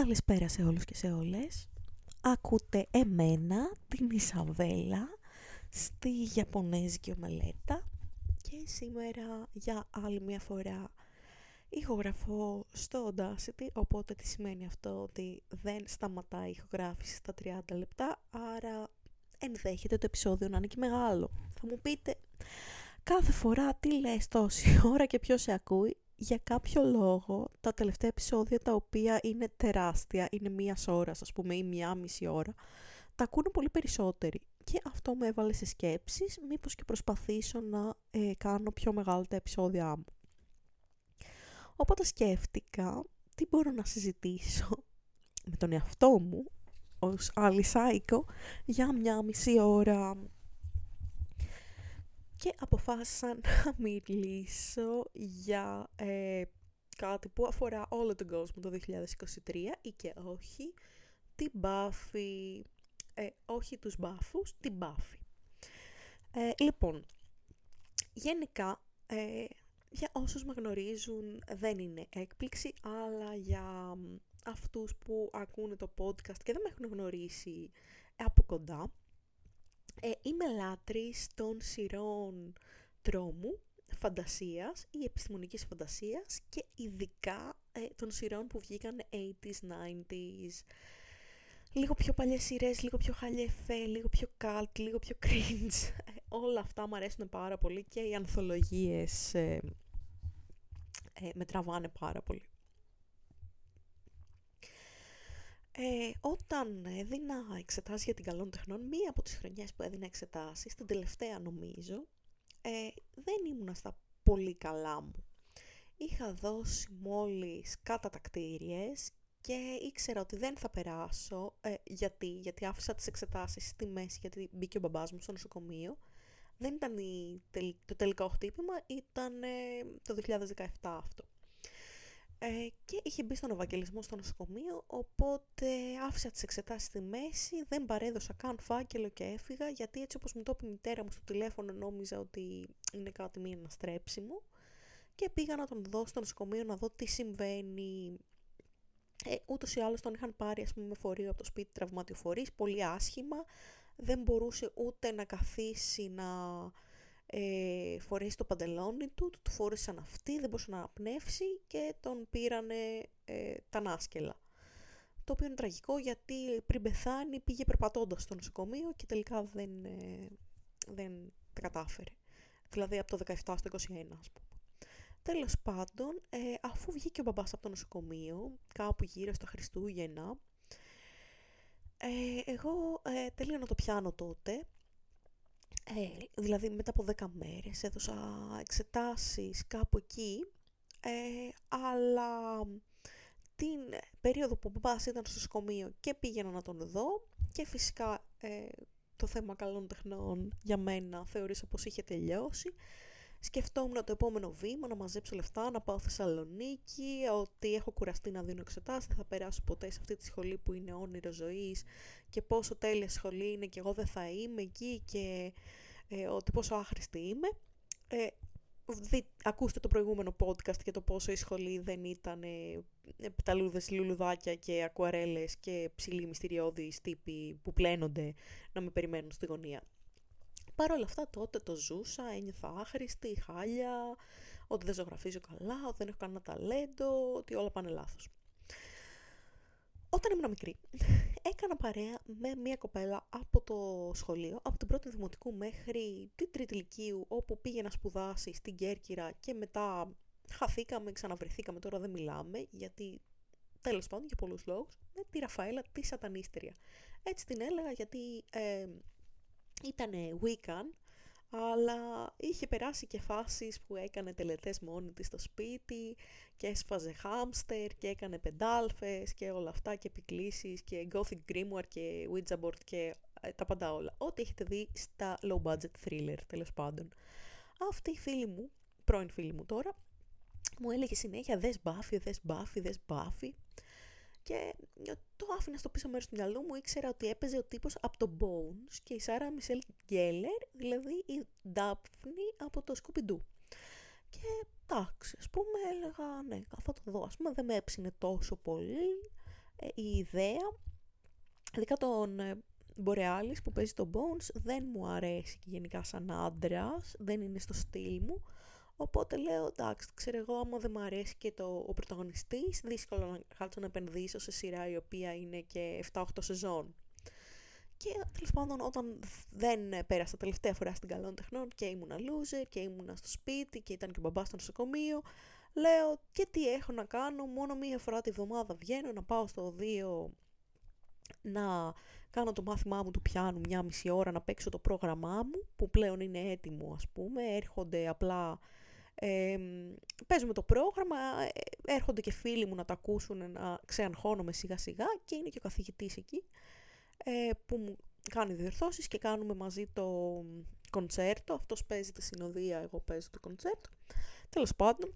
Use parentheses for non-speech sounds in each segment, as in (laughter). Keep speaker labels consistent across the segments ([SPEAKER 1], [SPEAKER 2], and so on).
[SPEAKER 1] Καλησπέρα σε όλους και σε όλες. Ακούτε εμένα, την Ισαβέλα, στη Ιαπωνέζικη ομελέτα και σήμερα για άλλη μια φορά ηχογραφώ στο Audacity, οπότε τι σημαίνει αυτό ότι δεν σταματάει η ηχογράφηση στα 30 λεπτά, άρα ενδέχεται το επεισόδιο να είναι και μεγάλο. Θα μου πείτε κάθε φορά τι λες τόση ώρα και ποιος σε ακούει για κάποιο λόγο τα τελευταία επεισόδια τα οποία είναι τεράστια, είναι μίας ώρας ας πούμε ή μία μισή ώρα, τα ακούνε πολύ περισσότεροι. Και αυτό με έβαλε σε σκέψεις, μήπως και προσπαθήσω να ε, κάνω πιο μεγάλα τα επεισόδια μου. Οπότε σκέφτηκα τι μπορώ να συζητήσω με τον εαυτό μου ως άλλη σάικο για μια μισή ώρα και αποφάσισα (laughs) να μιλήσω για ε, κάτι που αφορά όλο τον κόσμο το 2023 ή και όχι, την μπάφη, ε, όχι τους μπάφους, την μπάφη. Ε, λοιπόν, γενικά, ε, για όσους με γνωρίζουν δεν είναι έκπληξη, αλλά για αυτούς που ακούνε το podcast και δεν με έχουν γνωρίσει από κοντά, ε, είμαι λάτρης των σειρών τρόμου, φαντασίας ή επιστημονικής φαντασίας και ειδικά ε, των σειρών που βγήκαν 80s, 90s, λίγο πιο παλιές σειρές, λίγο πιο χαλιεφέ, λίγο πιο cult, λίγο πιο cringe. Ε, όλα αυτά μου αρέσουν πάρα πολύ και οι ανθολογίες ε, ε, με τραβάνε πάρα πολύ. Ε, όταν έδινα εξετάσεις για την καλών τεχνών, μία από τις χρονιές που έδινα εξετάσεις, την τελευταία νομίζω, ε, δεν ήμουνα στα πολύ καλά μου. Είχα δώσει μόλις κατατακτήριες και ήξερα ότι δεν θα περάσω, ε, γιατί, γιατί άφησα τις εξετάσεις στη μέση, γιατί μπήκε ο μπαμπάς μου στο νοσοκομείο. Δεν ήταν το τελικό χτύπημα, ήταν το 2017 αυτό. Ε, και είχε μπει στον Ευαγγελισμό στο νοσοκομείο, οπότε άφησα τις εξετάσεις στη μέση, δεν παρέδωσα καν φάκελο και έφυγα, γιατί έτσι όπως μου το είπε η μητέρα μου στο τηλέφωνο νόμιζα ότι είναι κάτι μη αναστρέψιμο και πήγα να τον δω στο νοσοκομείο να δω τι συμβαίνει. Ε, ούτως ή άλλως τον είχαν πάρει ας πούμε, με φορείο από το σπίτι τραυματιοφορής, πολύ άσχημα, δεν μπορούσε ούτε να καθίσει να ε, φορέσει το παντελόνι του, του φόρεσαν αυτοί, δεν μπορούσε να αναπνεύσει και τον πήρανε ε, τα νάσκελα. Το οποίο είναι τραγικό γιατί πριν πεθάνει πήγε περπατώντας στο νοσοκομείο και τελικά δεν, ε, δεν τα κατάφερε. Δηλαδή από το 17 στο 21 ας πούμε. Τέλος πάντων, ε, αφού βγήκε ο μπαμπάς από το νοσοκομείο, κάπου γύρω στα Χριστούγεννα, ε, εγώ ε, τέλειωνα να το πιάνω τότε ε, δηλαδή μετά από 10 μέρες έδωσα εξετάσεις κάπου εκεί, ε, αλλά την περίοδο που ο μπαμπάς ήταν στο σκομείο και πήγαινα να τον δω και φυσικά ε, το θέμα καλών τεχνών για μένα θεωρήσα πως είχε τελειώσει. Σκεφτόμουν το επόμενο βήμα, να μαζέψω λεφτά, να πάω Θεσσαλονίκη, ότι έχω κουραστεί να δίνω εξετάσεις, δεν θα περάσω ποτέ σε αυτή τη σχολή που είναι όνειρο ζωής και πόσο τέλεια σχολή είναι και εγώ δεν θα είμαι εκεί και ε, ότι πόσο άχρηστη είμαι. Ε, δι, ακούστε το προηγούμενο podcast για το πόσο η σχολή δεν ήταν ε, πταλούδες, λουλουδάκια και ακουαρέλες και ψηλοί μυστηριώδεις τύποι που πλένονται να με περιμένουν στη γωνία. Παρ' όλα αυτά τότε το ζούσα, ένιωθα άχρηστη, χάλια, ότι δεν ζωγραφίζω καλά, ότι δεν έχω κανένα ταλέντο, ότι όλα πάνε λάθος. Όταν ήμουν μικρή, έκανα παρέα με μια κοπέλα από το σχολείο, από την πρώτη δημοτικού μέχρι την τρίτη ηλικίου, όπου πήγε να σπουδάσει στην Κέρκυρα και μετά χαθήκαμε, ξαναβρεθήκαμε, τώρα δεν μιλάμε, γιατί τέλος πάντων για πολλούς λόγους, με τη Ραφαέλα τη σατανίστρια. Έτσι την έλεγα γιατί ε, ήταν Wiccan, αλλά είχε περάσει και φάσεις που έκανε τελετές μόνη της στο σπίτι και έσφαζε χάμστερ και έκανε πεντάλφες και όλα αυτά και επικλήσεις και gothic grimoire και ouija board και ε, τα πάντα όλα. Ό,τι έχετε δει στα low budget thriller τέλος πάντων. Αυτή η φίλη μου, πρώην φίλη μου τώρα, μου έλεγε συνέχεια δες μπάφι, δες μπάφι, δες μπάφι και το άφηνα στο πίσω μέρος του μυαλού μου, ήξερα ότι έπαιζε ο τύπος από το Bones και η Σάρα Μισελ Γκέλερ, δηλαδή η Ντάπνη από το Scooby-Doo. Και εντάξει, ας πούμε έλεγα, ναι, θα το δω, ας πούμε δεν με έψινε τόσο πολύ, ε, η ιδέα, ειδικά τον Borealis που παίζει το Bones, δεν μου αρέσει γενικά σαν άντρας, δεν είναι στο στυλ μου. Οπότε λέω, εντάξει, ξέρω εγώ, άμα δεν μου αρέσει και το, ο πρωταγωνιστής, δύσκολο να κάτσω να επενδύσω σε σειρά η οποία είναι και 7-8 σεζόν. Και τέλος πάντων, όταν δεν πέρασα τελευταία φορά στην καλών τεχνών και ήμουνα loser και ήμουνα στο σπίτι και ήταν και ο μπαμπάς στο νοσοκομείο, λέω και τι έχω να κάνω, μόνο μία φορά τη βδομάδα βγαίνω να πάω στο 2 να κάνω το μάθημά μου του πιάνου μια μισή ώρα να παίξω το πρόγραμμά μου που πλέον είναι έτοιμο ας πούμε, έρχονται απλά ε, παίζουμε το πρόγραμμα, ε, έρχονται και φίλοι μου να τα ακούσουν, να ξεαγχώνομαι σιγά σιγά και είναι και ο καθηγητής εκεί ε, που μου κάνει διορθώσεις και κάνουμε μαζί το κοντσέρτο. Αυτός παίζει τη συνοδεία, εγώ παίζω το κοντσέρτο. Τέλος πάντων,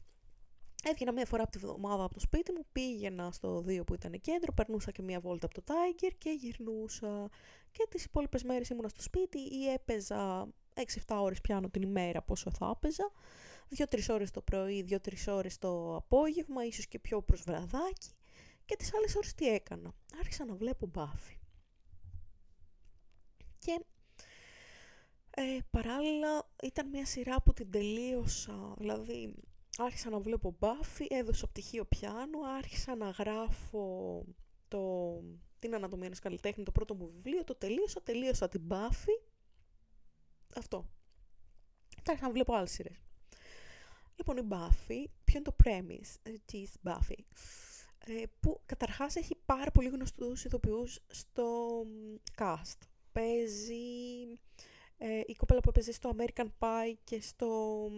[SPEAKER 1] Έβγαινα μία φορά από τη βδομάδα από το σπίτι μου, πήγαινα στο 2 που ήταν κέντρο, περνούσα και μία βόλτα από το Tiger και γυρνούσα. Και τις υπόλοιπες μέρες ήμουνα στο σπίτι ή έπαιζα 6-7 ώρες πιάνω την ημέρα πόσο θα έπαιζα. 2-3 ώρες το πρωί, 2-3 ώρες το απόγευμα, ίσως και πιο προς βραδάκι. Και τις άλλες ώρες τι έκανα. Άρχισα να βλέπω μπάφι. Και ε, παράλληλα ήταν μια σειρά που την τελείωσα, δηλαδή άρχισα να βλέπω μπάφι, έδωσα πτυχίο πιάνου, άρχισα να γράφω το, την ανατομία ενός καλλιτέχνη, το πρώτο μου βιβλίο, το τελείωσα, τελείωσα την μπάφι, αυτό. Θα άρχισα να βλέπω άλλες σειρές. Λοιπόν, η Buffy, ποιο είναι το premise ε, της Buffy, ε, που καταρχάς έχει πάρα πολύ γνωστούς ηθοποιούς στο cast. Παίζει ε, η κοπέλα που έπαιζε στο American Pie και στο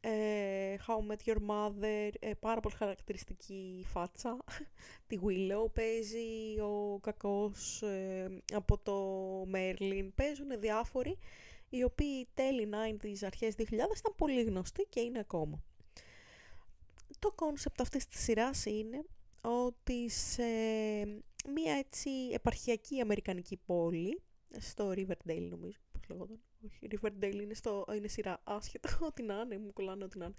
[SPEAKER 1] ε, How Met Your Mother, ε, πάρα πολύ χαρακτηριστική φάτσα, τη Willow, παίζει ο κακός ε, από το Merlin, παίζουν διάφοροι οι οποίοι τέλη 90s, αρχές 2000 ήταν πολύ γνωστοί και είναι ακόμα. Το concept αυτής της σειράς είναι ότι σε μια έτσι επαρχιακή αμερικανική πόλη, στο Riverdale νομίζω, πώς λέγονταν, όχι, Riverdale είναι, στο, είναι σειρά άσχετα, (laughs) ό,τι να είναι, μου κολλάνε ό,τι να είναι,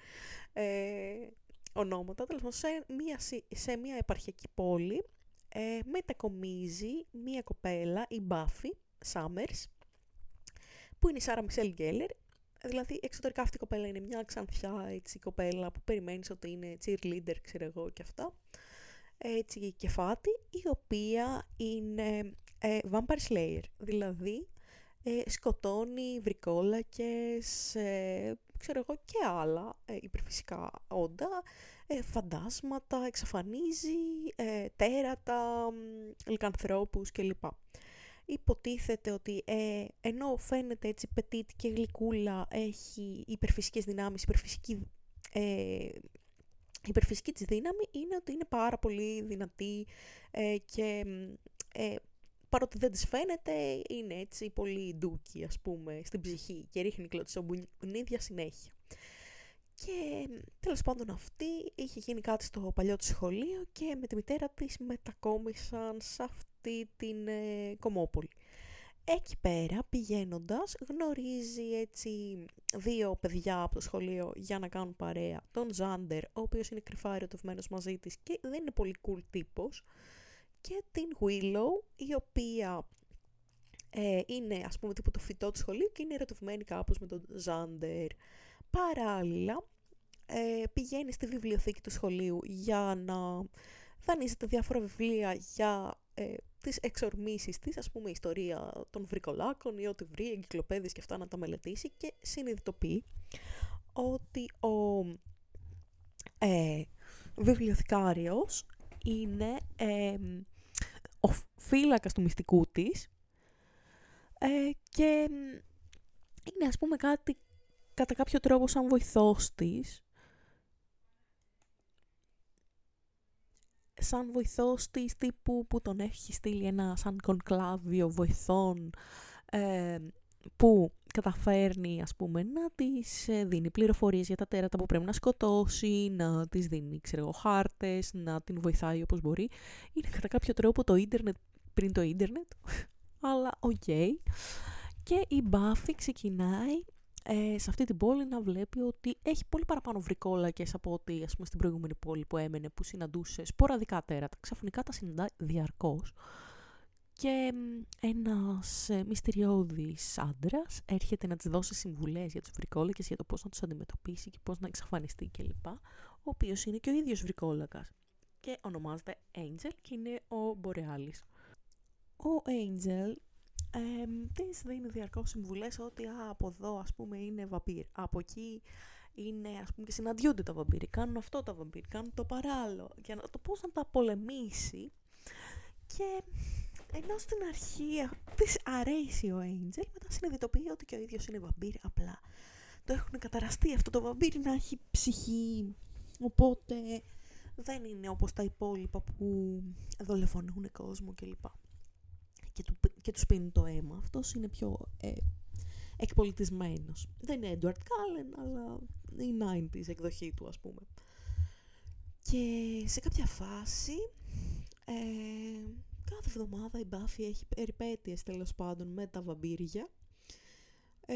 [SPEAKER 1] ε, ονόματα, τέλος πάντων, σε μια, σε μια επαρχιακή πόλη ε, μετακομίζει μια κοπέλα, η Buffy Summers, που είναι η Σάρα Μισελ Γκέλλερ. Δηλαδή, εξωτερικά αυτή η κοπέλα είναι μια ξανθιά έτσι, κοπέλα που περιμένεις ότι είναι cheerleader, ξέρω εγώ και αυτά. Έτσι, κεφάτη, η οποία είναι ε, Vampire Slayer. Δηλαδή, ε, σκοτώνει βρικόλακες, ε, ξέρω εγώ και άλλα ε, υπερφυσικά όντα, ε, φαντάσματα, εξαφανίζει ε, τέρατα, λικανθρώπους κλπ υποτίθεται ότι ε, ενώ φαίνεται έτσι πετίτ και γλυκούλα έχει υπερφυσικές δυνάμεις, υπερφυσική, ε, υπερφυσική της δύναμη είναι ότι είναι πάρα πολύ δυνατή ε, και ε, παρότι δεν της φαίνεται είναι έτσι πολύ ντούκι ας πούμε στην ψυχή και ρίχνει κλωτσομπονίδια συνέχεια. Και τέλος πάντων αυτή είχε γίνει κάτι στο παλιό του σχολείο και με τη μητέρα της μετακόμισαν σε αυτή την ε, Κομόπολη. Εκεί πέρα πηγαίνοντας γνωρίζει έτσι δύο παιδιά από το σχολείο για να κάνουν παρέα. Τον Ζάντερ, ο οποίος είναι κρυφά ερωτευμένος μαζί της και δεν είναι πολύ cool τύπος. Και την Willow, η οποία ε, είναι ας πούμε τύπου το φυτό του σχολείου και είναι ερωτευμένη κάπως με τον Ζάντερ. Παράλληλα, ε, πηγαίνει στη βιβλιοθήκη του σχολείου για να δανείζεται διάφορα βιβλία για ε, τις εξορμήσεις της, ας πούμε ιστορία των βρικολάκων ή ό,τι βρει, εγκυκλοπαίδειες και αυτά να τα μελετήσει και συνειδητοποιεί ότι ο ε, βιβλιοθηκάριος είναι ε, ο φύλακας του μυστικού της ε, και είναι ας πούμε κάτι κατά κάποιο τρόπο σαν βοηθός της σαν βοηθός της τύπου που τον έχει στείλει ένα σαν κονκλάβιο βοηθών ε, που καταφέρνει ας πούμε να της ε, δίνει πληροφορίες για τα τέρατα που πρέπει να σκοτώσει, να της δίνει ξέρω εγώ χάρτες, να την βοηθάει όπως μπορεί. Είναι κατά κάποιο τρόπο το ίντερνετ πριν το ίντερνετ, (laughs) αλλά OK. Okay. Και η Buffy ξεκινάει ε, σε αυτή την πόλη να βλέπει ότι έχει πολύ παραπάνω βρικόλακες από ότι ας πούμε, στην προηγούμενη πόλη που έμενε, που συναντούσε σποραδικά τέρατα. Ξαφνικά τα συναντάει διαρκώς. Και ένας ε, μυστηριώδης άντρας έρχεται να της δώσει συμβουλές για τους βρικόλακες, για το πώς να τους αντιμετωπίσει και πώς να εξαφανιστεί κλπ. Ο οποίος είναι και ο ίδιος βρικόλακας. Και ονομάζεται Angel και είναι ο Μπορεάλης. Ο Angel ε, της δίνει διαρκώς συμβουλές ότι α, από εδώ ας πούμε είναι βαμπύρ, από εκεί είναι ας πούμε και συναντιούνται τα βαμπύροι, κάνουν αυτό τα βαμπύροι, κάνουν το παράλληλο, για να, το πώς να τα πολεμήσει και ενώ στην αρχή της αρέσει ο Angel, μετά συνειδητοποιεί ότι και ο ίδιος είναι βαμπύρ, απλά. Το έχουν καταραστεί αυτό το βαμπύρ να έχει ψυχή, οπότε δεν είναι όπως τα υπόλοιπα που δολοφονούν κόσμο κλπ. Και, του, και τους πίνει το αίμα. Αυτός είναι πιο ε, εκπολιτισμένος. Δεν είναι Edward Cullen, αλλά η 90s εκδοχή του, ας πούμε. Και σε κάποια φάση, ε, κάθε εβδομάδα η Buffy έχει περιπέτειες τέλος πάντων με τα βαμπύρια. Ε,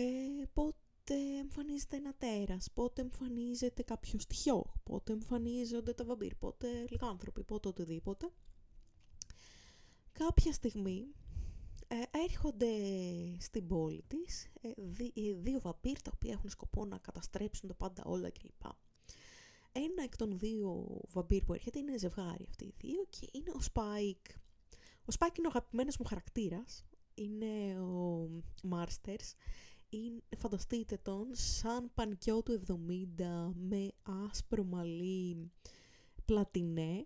[SPEAKER 1] πότε εμφανίζεται ένα τέρας, πότε εμφανίζεται κάποιο στοιχείο, πότε εμφανίζονται τα βαμπίρ, πότε λυκάνθρωποι, πότε οτιδήποτε. Κάποια στιγμή ε, έρχονται στην πόλη της ε, ε, δύο βαμπίρ τα οποία έχουν σκοπό να καταστρέψουν τα πάντα όλα κλπ. Ένα εκ των δύο βαμπίρ που έρχεται είναι ζευγάρι αυτοί οι δύο και είναι ο Spike. Ο Spike είναι ο αγαπημένος μου χαρακτήρας. Είναι ο Μάρστερς. φανταστείτε τον σαν πανικιό του 70 με άσπρο μαλλί πλατινέ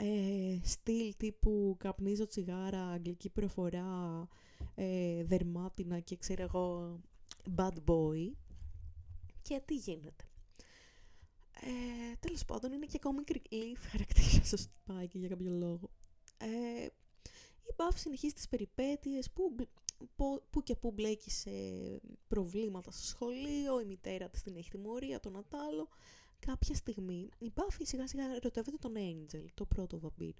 [SPEAKER 1] ε, στυλ τύπου καπνίζω τσιγάρα, αγγλική προφορά, ε, δερμάτινα και ξέρω εγώ bad boy. Και τι γίνεται. Ε, τέλος πάντων είναι και comic relief χαρακτήρα στο πάει και για κάποιο λόγο. Ε, η Buff συνεχίζει τις περιπέτειες που, που, και που μπλέκει σε προβλήματα στο σχολείο, η μητέρα της την έχει τιμωρία, τον Ατάλο κάποια στιγμή η Buffy σιγά σιγά ερωτεύεται τον Angel, το πρώτο βαμπύρ.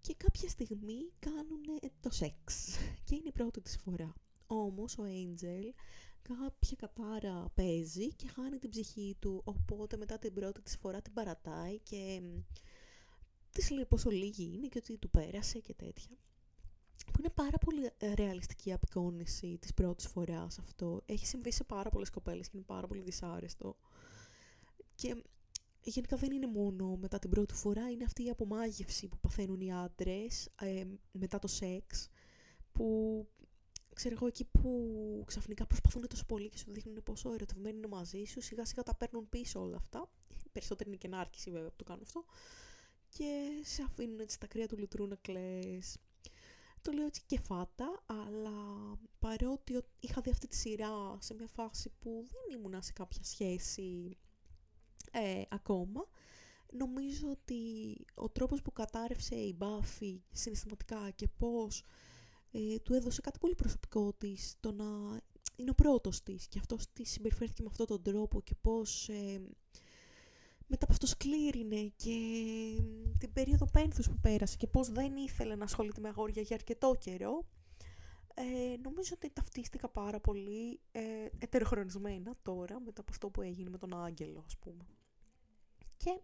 [SPEAKER 1] Και κάποια στιγμή κάνουν το σεξ. (laughs) Και είναι η πρώτη της φορά. Όμως ο Angel κάποια κατάρα παίζει και χάνει την ψυχή του. Οπότε μετά την πρώτη της φορά την παρατάει και της λέει πόσο λίγη είναι και ότι του πέρασε και τέτοια. Που είναι πάρα πολύ ε, ρεαλιστική απεικόνηση της πρώτης φοράς αυτό. Έχει συμβεί σε πάρα πολλές κοπέλες και είναι πάρα πολύ δυσάρεστο. Και γενικά δεν είναι μόνο μετά την πρώτη φορά, είναι αυτή η απομάγευση που παθαίνουν οι άντρες ε, μετά το σεξ, που ξέρω εγώ εκεί που ξαφνικά προσπαθούν τόσο πολύ και σου δείχνουν πόσο ερωτευμένοι είναι μαζί σου, σιγά σιγά τα παίρνουν πίσω όλα αυτά. Περισσότερο είναι και ενάρκηση βέβαια που το κάνουν αυτό. Και σε αφήνουν έτσι τα κρύα του λουτρού να κλαις. Το λέω έτσι και φάτα, αλλά παρότι είχα δει αυτή τη σειρά σε μια φάση που δεν ήμουνα σε κάποια σχέση ε, ακόμα. Νομίζω ότι ο τρόπος που κατάρρευσε η Buffy συναισθηματικά και πώς ε, του έδωσε κάτι πολύ προσωπικό της, το να είναι ο πρώτος της και αυτός της συμπεριφέρθηκε με αυτόν τον τρόπο και πώς ε, μετά από αυτό σκλήρινε και την περίοδο πένθους που πέρασε και πώς δεν ήθελε να ασχολείται με αγόρια για αρκετό καιρό ε, νομίζω ότι ταυτίστηκα πάρα πολύ ε, ετεροχρονισμένα τώρα μετά από αυτό που έγινε με τον Άγγελο ας πούμε. Και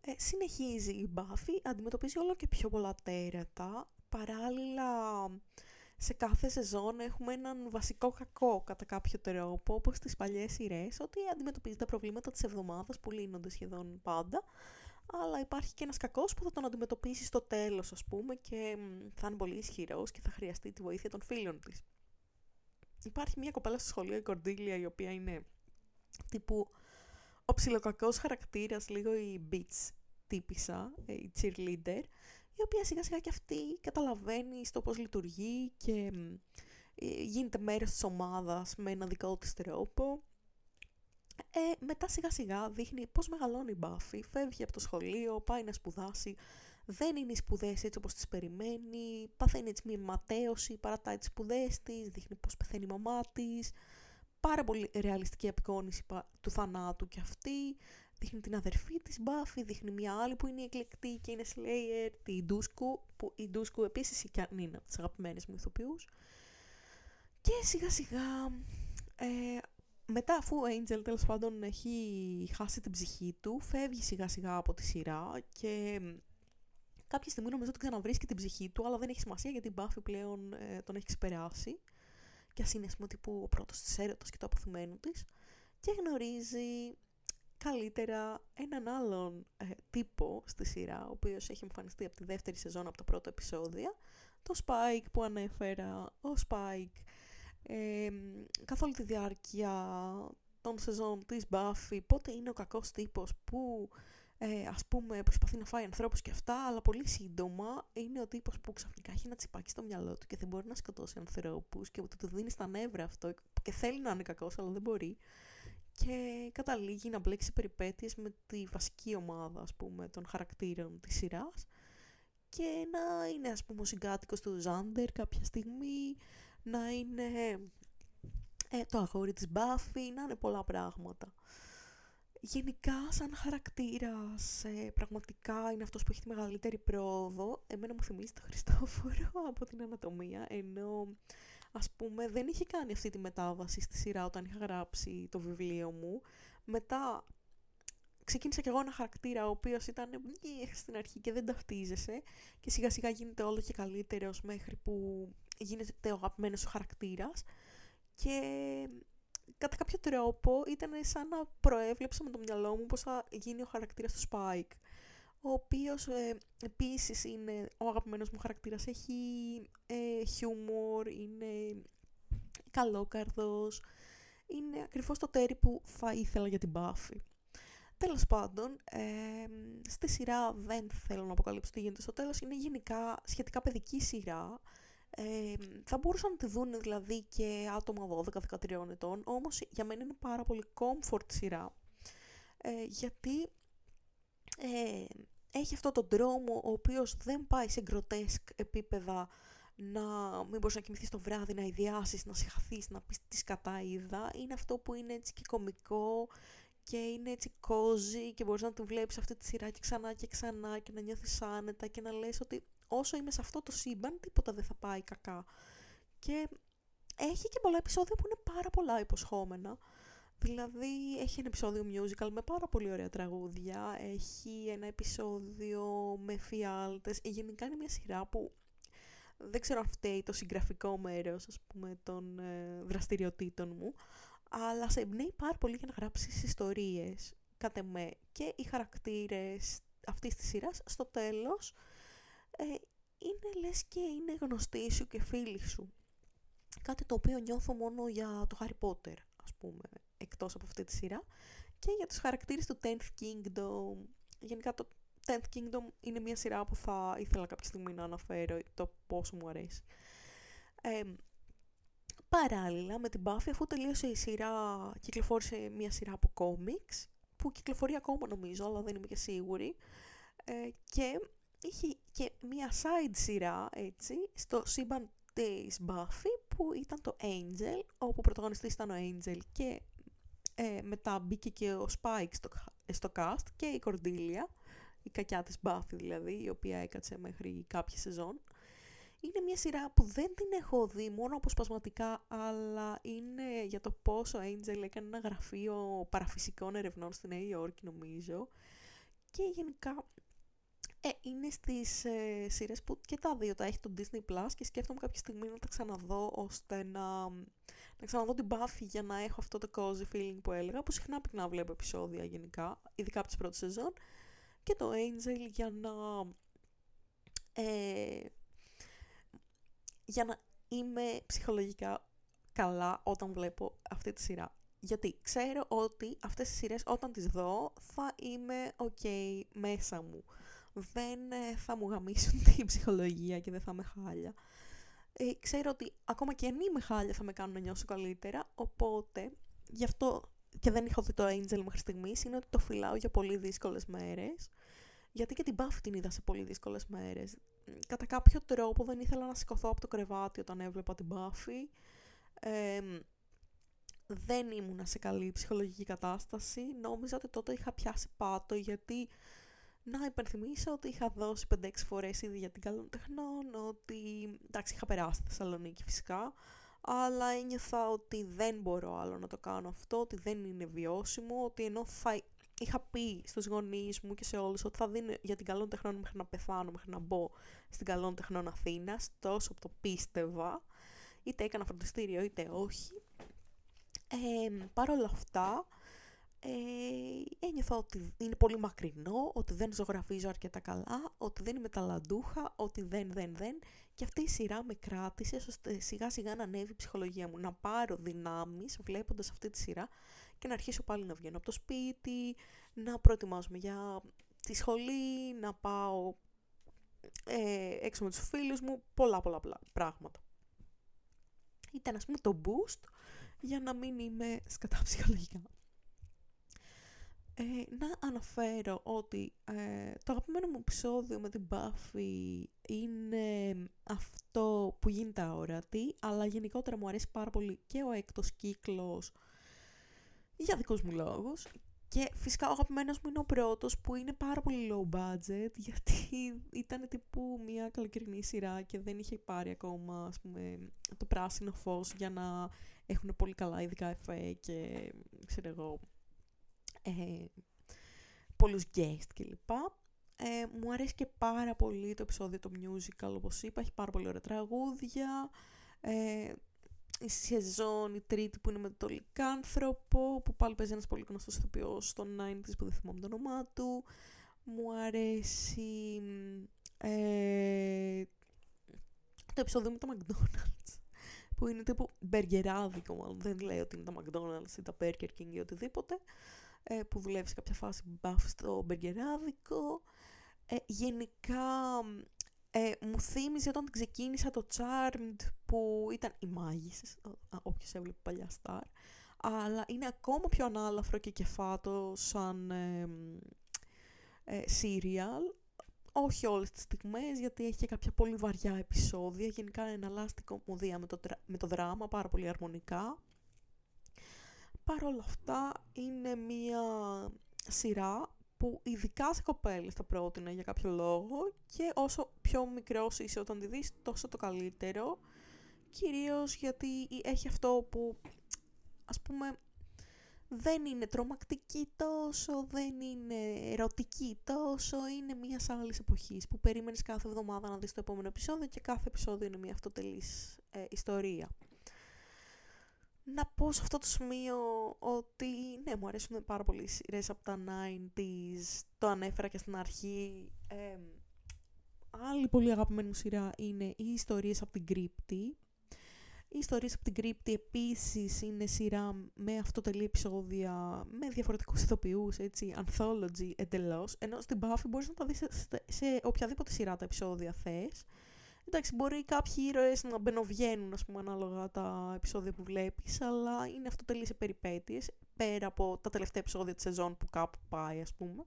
[SPEAKER 1] ε, συνεχίζει η Buffy, αντιμετωπίζει όλο και πιο πολλά τέρατα. Παράλληλα, σε κάθε σεζόν έχουμε έναν βασικό κακό κατά κάποιο τρόπο, όπως στις παλιές σειρές, ότι αντιμετωπίζει τα προβλήματα της εβδομάδας που λύνονται σχεδόν πάντα, αλλά υπάρχει και ένας κακός που θα τον αντιμετωπίσει στο τέλος, ας πούμε, και θα είναι πολύ ισχυρός και θα χρειαστεί τη βοήθεια των φίλων της. Υπάρχει μια κοπέλα στο σχολείο, η Κορντήλια, η οποία είναι τύπου ο ψιλοκακός χαρακτήρας, λίγο η beach τύπησα, η cheerleader, η οποία σιγά σιγά και αυτή καταλαβαίνει στο πώς λειτουργεί και ε, γίνεται μέρος της ομάδας με ένα δικό της τρόπο. Ε, μετά σιγά σιγά δείχνει πώς μεγαλώνει η Buffy, φεύγει από το σχολείο, πάει να σπουδάσει, δεν είναι οι σπουδές έτσι όπως τις περιμένει, παθαίνει έτσι μια ματέωση, παρατάει τις σπουδές της, δείχνει πώς πεθαίνει η μαμά της, πάρα πολύ ρεαλιστική απεικόνηση του θανάτου και αυτή. Δείχνει την αδερφή της Μπάφη, δείχνει μια άλλη που είναι εκλεκτή και είναι Slayer, τη Ντούσκου, που η Ντούσκου επίσης και αν είναι από τις αγαπημένες μου ηθοποιούς. Και σιγά σιγά ε, μετά αφού ο Angel τέλος πάντων έχει χάσει την ψυχή του, φεύγει σιγά σιγά από τη σειρά και κάποια στιγμή νομίζω ότι ξαναβρίσκει την ψυχή του, αλλά δεν έχει σημασία γιατί η Buffy πλέον ε, τον έχει ξεπεράσει και ας είναι πούμε, τύπου ο πρώτος της έρωτας και το αποθυμένο της και γνωρίζει καλύτερα έναν άλλον ε, τύπο στη σειρά, ο οποίος έχει εμφανιστεί από τη δεύτερη σεζόν, από τα πρώτα επεισόδια, το Spike που ανέφερα, ο Spike ε, καθ' όλη τη διάρκεια των σεζόν της Buffy, πότε είναι ο κακός τύπος που ε, ας πούμε προσπαθεί να φάει ανθρώπους και αυτά, αλλά πολύ σύντομα είναι ο τύπος που ξαφνικά έχει ένα τσιπάκι στο μυαλό του και δεν μπορεί να σκοτώσει ανθρώπους και του δίνει στα νεύρα αυτό και θέλει να είναι κακός αλλά δεν μπορεί και καταλήγει να μπλέξει περιπέτειες με τη βασική ομάδα ας πούμε των χαρακτήρων της σειράς και να είναι ας πούμε ο συγκάτοικος του Ζάντερ κάποια στιγμή, να είναι ε, το αγόρι της Μπάφη, να είναι πολλά πράγματα. Γενικά, σαν χαρακτήρας, ε, πραγματικά είναι αυτός που έχει τη μεγαλύτερη πρόοδο. Εμένα μου θυμίζει το Χριστόφορο (laughs) από την ανατομία, ενώ ας πούμε δεν είχε κάνει αυτή τη μετάβαση στη σειρά όταν είχα γράψει το βιβλίο μου. Μετά ξεκίνησα κι εγώ ένα χαρακτήρα ο οποίος ήταν στην αρχή και δεν ταυτίζεσαι και σιγά σιγά γίνεται όλο και καλύτερος μέχρι που γίνεται ο αγαπημένος σου χαρακτήρας και κατά κάποιο τρόπο ήταν σαν να προέβλεψα με το μυαλό μου πώς θα γίνει ο χαρακτήρας του Spike ο οποίος ε, επίσης είναι ο αγαπημένος μου χαρακτήρας, έχει ε, χιούμορ, είναι καλόκαρδος, είναι ακριβώς το τέρι που θα ήθελα για την Buffy. Τέλος πάντων, ε, στη σειρά δεν θέλω να αποκαλύψω τι γίνεται στο τέλος, είναι γενικά σχετικά παιδική σειρά, ε, θα μπορούσαν να τη δουν δηλαδή και άτομα 12-13 ετών, όμως για μένα είναι πάρα πολύ comfort σειρά. Ε, γιατί ε, έχει αυτό τον δρόμο ο οποίος δεν πάει σε γκροτέσκ επίπεδα να μην μπορείς να κοιμηθείς το βράδυ, να αηδιάσεις, να σιχαθείς, να πεις τι σκατά είδα. Είναι αυτό που είναι έτσι και κωμικό και είναι έτσι cozy και μπορείς να του βλέπεις αυτή τη σειρά και ξανά και ξανά και να νιώθεις άνετα και να λες ότι όσο είμαι σε αυτό το σύμπαν τίποτα δεν θα πάει κακά. Και έχει και πολλά επεισόδια που είναι πάρα πολλά υποσχόμενα. Δηλαδή έχει ένα επεισόδιο musical με πάρα πολύ ωραία τραγούδια, έχει ένα επεισόδιο με εφιάλτες, ε, γενικά είναι μια σειρά που δεν ξέρω αν φταίει το συγγραφικό μέρος ας πούμε των ε, δραστηριοτήτων μου, αλλά σε εμπνέει πάρα πολύ για να γράψεις ιστορίες, κάτε με, και οι χαρακτήρες αυτής της σειράς στο τέλος ε, είναι λες και είναι γνωστοί σου και φίλοι σου. Κάτι το οποίο νιώθω μόνο για το Harry Potter, ας πούμε εκτός από αυτή τη σειρά και για τους χαρακτήρες του 10th Kingdom. Γενικά το 10th Kingdom είναι μια σειρά που θα ήθελα κάποια στιγμή να αναφέρω το πόσο μου αρέσει. Ε, παράλληλα με την Buffy αφού τελείωσε η σειρά κυκλοφόρησε μια σειρά από κόμιξ που κυκλοφορεί ακόμα νομίζω αλλά δεν είμαι και σίγουρη ε, και είχε και μια side σειρά έτσι στο σύμπαν της Buffy που ήταν το Angel όπου ο πρωταγωνιστής ήταν ο Angel και ε, μετά μπήκε και ο Spike στο, στο cast και η Cordelia, η κακιά της Buffy δηλαδή, η οποία έκατσε μέχρι κάποια σεζόν. Είναι μια σειρά που δεν την έχω δει μόνο αποσπασματικά, αλλά είναι για το πόσο Angel έκανε ένα γραφείο παραφυσικών ερευνών στη Νέα Υόρκη νομίζω. Και γενικά ε, είναι στις ε, σειρές που και τα δύο τα έχει το Disney Plus και σκέφτομαι κάποια στιγμή να τα ξαναδώ ώστε να, να ξαναδώ την Buffy για να έχω αυτό το cozy feeling που έλεγα που συχνά να βλέπω επεισόδια γενικά, ειδικά από τις πρώτες σεζόν και το Angel για να ε, για να είμαι ψυχολογικά καλά όταν βλέπω αυτή τη σειρά. Γιατί ξέρω ότι αυτές τις σειρές όταν τις δω θα είμαι ok μέσα μου δεν ε, θα μου γαμίσουν (laughs) την ψυχολογία και δεν θα είμαι χάλια. Ε, ξέρω ότι ακόμα και αν είμαι χάλια θα με κάνουν να νιώσω καλύτερα, οπότε γι' αυτό και δεν είχα δει το Angel μέχρι στιγμής είναι ότι το φυλάω για πολύ δύσκολες μέρες. Γιατί και την Buffy την είδα σε πολύ δύσκολες μέρες. Κατά κάποιο τρόπο δεν ήθελα να σηκωθώ από το κρεβάτι όταν έβλεπα την Buffy. Ε, δεν ήμουνα σε καλή ψυχολογική κατάσταση. Νόμιζα ότι τότε είχα πιάσει πάτο γιατί να υπενθυμίσω ότι είχα δώσει 5-6 φορές ήδη για την καλών τεχνών, ότι εντάξει είχα περάσει στη Θεσσαλονίκη φυσικά, αλλά ένιωθα ότι δεν μπορώ άλλο να το κάνω αυτό, ότι δεν είναι βιώσιμο, ότι ενώ θα είχα πει στους γονείς μου και σε όλους ότι θα δίνω για την καλών τεχνών μέχρι να πεθάνω, μέχρι να μπω στην καλών τεχνών Αθήνας, τόσο το πίστευα, είτε έκανα φροντιστήριο είτε όχι. Ε, Παρ' όλα αυτά, ε, ένιωθα ότι είναι πολύ μακρινό, ότι δεν ζωγραφίζω αρκετά καλά, ότι δεν είμαι ταλαντούχα, ότι δεν, δεν, δεν. Και αυτή η σειρά με κράτησε ώστε σιγά σιγά να ανέβει η ψυχολογία μου, να πάρω δυνάμεις βλέποντας αυτή τη σειρά και να αρχίσω πάλι να βγαίνω από το σπίτι, να προετοιμάζομαι για τη σχολή, να πάω ε, έξω με τους φίλους μου, πολλά πολλά, πολλά πράγματα. Ήταν ας πούμε το boost για να μην είμαι σκατά ψυχολογικά. Ε, να αναφέρω ότι ε, το αγαπημένο μου επεισόδιο με την Buffy είναι αυτό που γίνεται αόρατη, αλλά γενικότερα μου αρέσει πάρα πολύ και ο έκτος κύκλος για δικούς μου λόγους. Και φυσικά ο αγαπημένος μου είναι ο πρώτος που είναι πάρα πολύ low budget γιατί (laughs) ήταν τύπου μια καλοκαιρινή σειρά και δεν είχε πάρει ακόμα ας πούμε, το πράσινο φως για να έχουν πολύ καλά ειδικά εφέ και ξέρω εγώ ε, πολλούς guest κλπ. Ε, μου αρέσει και πάρα πολύ το επεισόδιο το musical όπως είπα, έχει πάρα πολύ ωραία τραγούδια. Ε, η σεζόν, η τρίτη που είναι με τον Λικάνθρωπο, που πάλι παίζει ένας πολύ γνωστός ηθοποιός στο 90's που δεν θυμάμαι το όνομά του. Μου αρέσει ε, το επεισόδιο με το McDonald's, που είναι τύπου μπεργκεράδικο μάλλον, δεν λέει ότι είναι τα McDonald's ή τα Burger King ή οτιδήποτε, ε, που δουλεύει σε κάποια φάση μπαφ στο μπεργκεράδικο. Ε, γενικά ε, μου θύμιζε όταν ξεκίνησα το Charmed που ήταν οι μάγισσες, όποιος έβλεπε παλιά Star, αλλά είναι ακόμα πιο ανάλαφρο και κεφάτο σαν ε, ε, serial. Όχι όλες τις στιγμές, γιατί έχει και κάποια πολύ βαριά επεισόδια. Γενικά ένα λάστικο κομμωδία με το, με το δράμα, πάρα πολύ αρμονικά. Παρ' όλα αυτά είναι μία σειρά που ειδικά σε κοπέλες θα πρότεινα για κάποιο λόγο και όσο πιο μικρός είσαι όταν τη δεις τόσο το καλύτερο. Κυρίως γιατί έχει αυτό που ας πούμε δεν είναι τρομακτική τόσο, δεν είναι ερωτική τόσο, είναι μια άλλης εποχής που περίμενες κάθε εβδομάδα να δεις το επόμενο επεισόδιο και κάθε επεισόδιο είναι μια αυτοτελής ε, ιστορία να πω σε αυτό το σημείο ότι ναι, μου αρέσουν πάρα πολύ οι σειρές από τα 90s, το ανέφερα και στην αρχή. Ε, άλλη πολύ αγαπημένη μου σειρά είναι οι ιστορίες από την κρύπτη. Οι ιστορίες από την κρύπτη επίσης είναι σειρά με αυτοτελή επεισόδια, με διαφορετικούς ηθοποιούς, έτσι, anthology εντελώς, ενώ στην Buffy μπορείς να τα δεις σε, σε οποιαδήποτε σειρά τα επεισόδια θες. Εντάξει, μπορεί κάποιοι ήρωες να μπαινοβγαίνουν, ας πούμε, ανάλογα τα επεισόδια που βλέπεις, αλλά είναι αυτό τελείως σε περιπέτειες, πέρα από τα τελευταία επεισόδια της σεζόν που κάπου πάει, ας πούμε.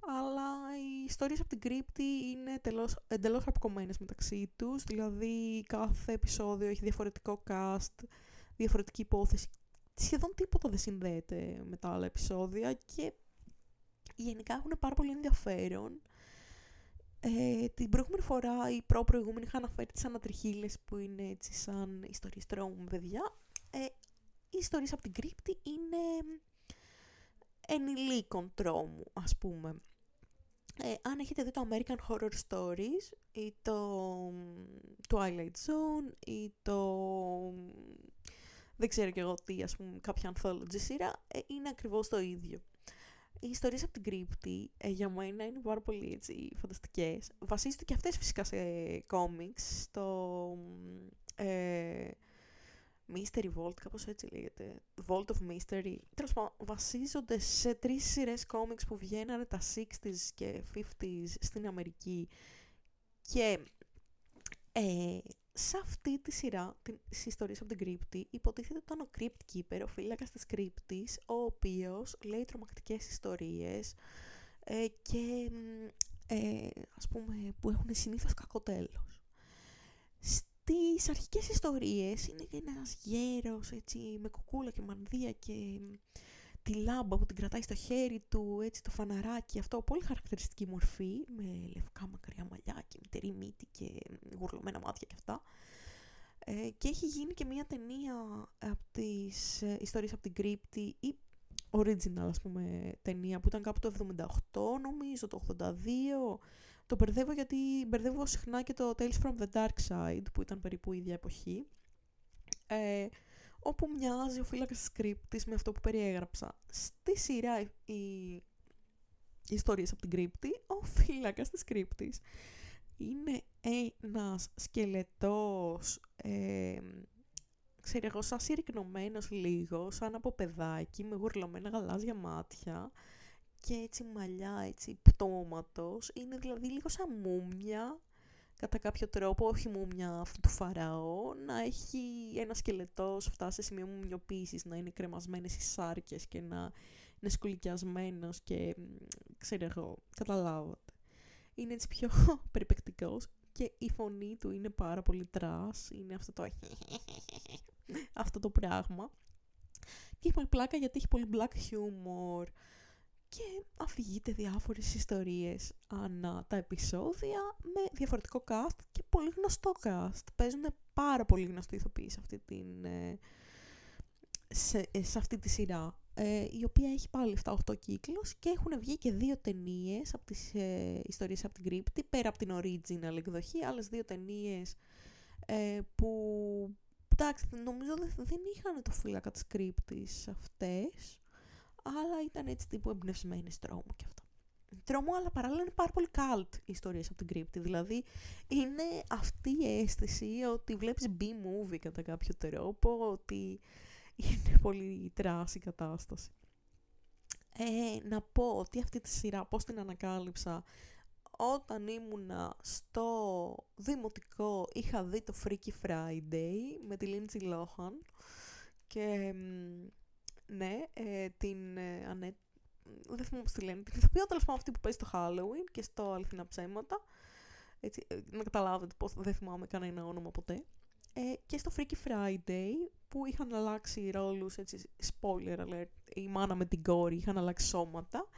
[SPEAKER 1] Αλλά οι ιστορίες από την κρύπτη είναι εντελώς, εντελώς αποκομμένες μεταξύ τους, δηλαδή κάθε επεισόδιο έχει διαφορετικό cast, διαφορετική υπόθεση, σχεδόν τίποτα δεν συνδέεται με τα άλλα επεισόδια και γενικά έχουν πάρα πολύ ενδιαφέρον ε, την προηγούμενη φορά, η προ-προηγούμενη, είχα αναφέρει τις ανατριχίλες που είναι έτσι σαν ιστορίες τρόμου παιδιά. Ε, οι ιστορίες από την κρύπτη είναι ενηλίκων τρόμου, ας πούμε. Ε, αν έχετε δει το American Horror Stories ή το Twilight Zone ή το... δεν ξέρω και εγώ τι, ας πούμε, κάποια anthology σειρά, ε, είναι ακριβώς το ίδιο. Οι ιστορίες από την κρύπτη ε, για μένα είναι πάρα πολύ έτσι, φανταστικές. Βασίζονται και αυτές φυσικά σε κόμιξ, στο ε, Mystery Vault, κάπως έτσι λέγεται, Vault of Mystery. Τέλος πάντων, βασίζονται σε τρεις σειρές κόμιξ που βγαίνανε τα 60s και 50s στην Αμερική και ε, σε αυτή τη σειρά, τις ιστορίες από την κρύπτη, υποτίθεται ότι ήταν ο Crypt Keeper, ο φύλακας της κρύπτης, ο οποίος λέει τρομακτικές ιστορίες ε, και ε, ας πούμε που έχουν συνήθως κακό τέλος. Στις αρχικές ιστορίες είναι ένας γέρος έτσι, με κουκούλα και μανδύα και τη λάμπα που την κρατάει στο χέρι του, έτσι το φαναράκι, αυτό πολύ χαρακτηριστική μορφή, με λευκά μακριά μαλλιά και μητερή μύτη και γουρλωμένα μάτια και αυτά. Ε, και έχει γίνει και μια ταινία από τις ε, ιστορίες από την κρύπτη ή original ας πούμε ταινία που ήταν κάπου το 78 νομίζω, το 82. Το μπερδεύω γιατί μπερδεύω συχνά και το Tales from the Dark Side που ήταν περίπου η ίδια εποχή. Ε, όπου μοιάζει ο φύλακας της κρύπτης με αυτό που περιέγραψα. Στη σειρά οι ιστορίες από την κρύπτη, ο φύλακας της κρύπτης είναι ένας σκελετός, ε, ξέρω εγώ, σαν συρρυκνωμένος λίγο, σαν από παιδάκι, με γουρλωμένα γαλάζια μάτια και έτσι μαλλιά, έτσι πτώματος. Είναι δηλαδή λίγο σαν μούμια, κατά κάποιο τρόπο, όχι μούμια του φαραώ, να έχει ένα σκελετός φτάσει σε σημείο μουμιοποίησης, να είναι κρεμασμένες οι σάρκες και να είναι σκολικιασμένος και ξέρω εγώ, καταλάβατε. Είναι έτσι πιο (laughs) περιπεκτικός και η φωνή του είναι πάρα πολύ trash, είναι αυτό το (laughs) αυτό το πράγμα. Και έχει πολύ πλάκα γιατί έχει πολύ black humor και αφηγείται διάφορες ιστορίες ανά τα επεισόδια με διαφορετικό cast και πολύ γνωστό cast. Παίζουν πάρα πολύ γνωστοί ηθοποιοί σε αυτή, την, ε, σε, ε, σε αυτή τη σειρά. Ε, η οποία έχει πάλι 7-8 κύκλους και έχουν βγει και δύο ταινίες από τις ε, ιστορίες από την κρύπτη, πέρα από την original εκδοχή, άλλες δύο ταινίες ε, που εντάξει, νομίζω δεν είχαν το φύλακα της κρύπτης αυτές, αλλά ήταν έτσι τύπου εμπνευσμένε τρόμου και αυτό. Τρόμου, αλλά παράλληλα είναι πάρα πολύ cult οι ιστορίες από την κρύπτη. Δηλαδή, είναι αυτή η αίσθηση ότι βλέπεις B-movie κατά κάποιο τρόπο, ότι είναι πολύ τράση η κατάσταση. Ε, να πω ότι αυτή τη σειρά πώς την ανακάλυψα όταν ήμουνα στο δημοτικό είχα δει το Freaky Friday με τη Lindsay Lohan και ναι, ε, την ε, Ανέ... δεν θυμάμαι πώς τη λένε, την ηθοποιώ τέλος πάντων αυτή που παίζει στο Halloween και στο Αληθινά Ψέματα. Έτσι, ε, να καταλάβετε πώς δεν θυμάμαι κανένα όνομα ποτέ. Ε, και στο Freaky Friday που είχαν αλλάξει ρόλους, έτσι, spoiler alert, η μάνα με την κόρη είχαν αλλάξει σώματα.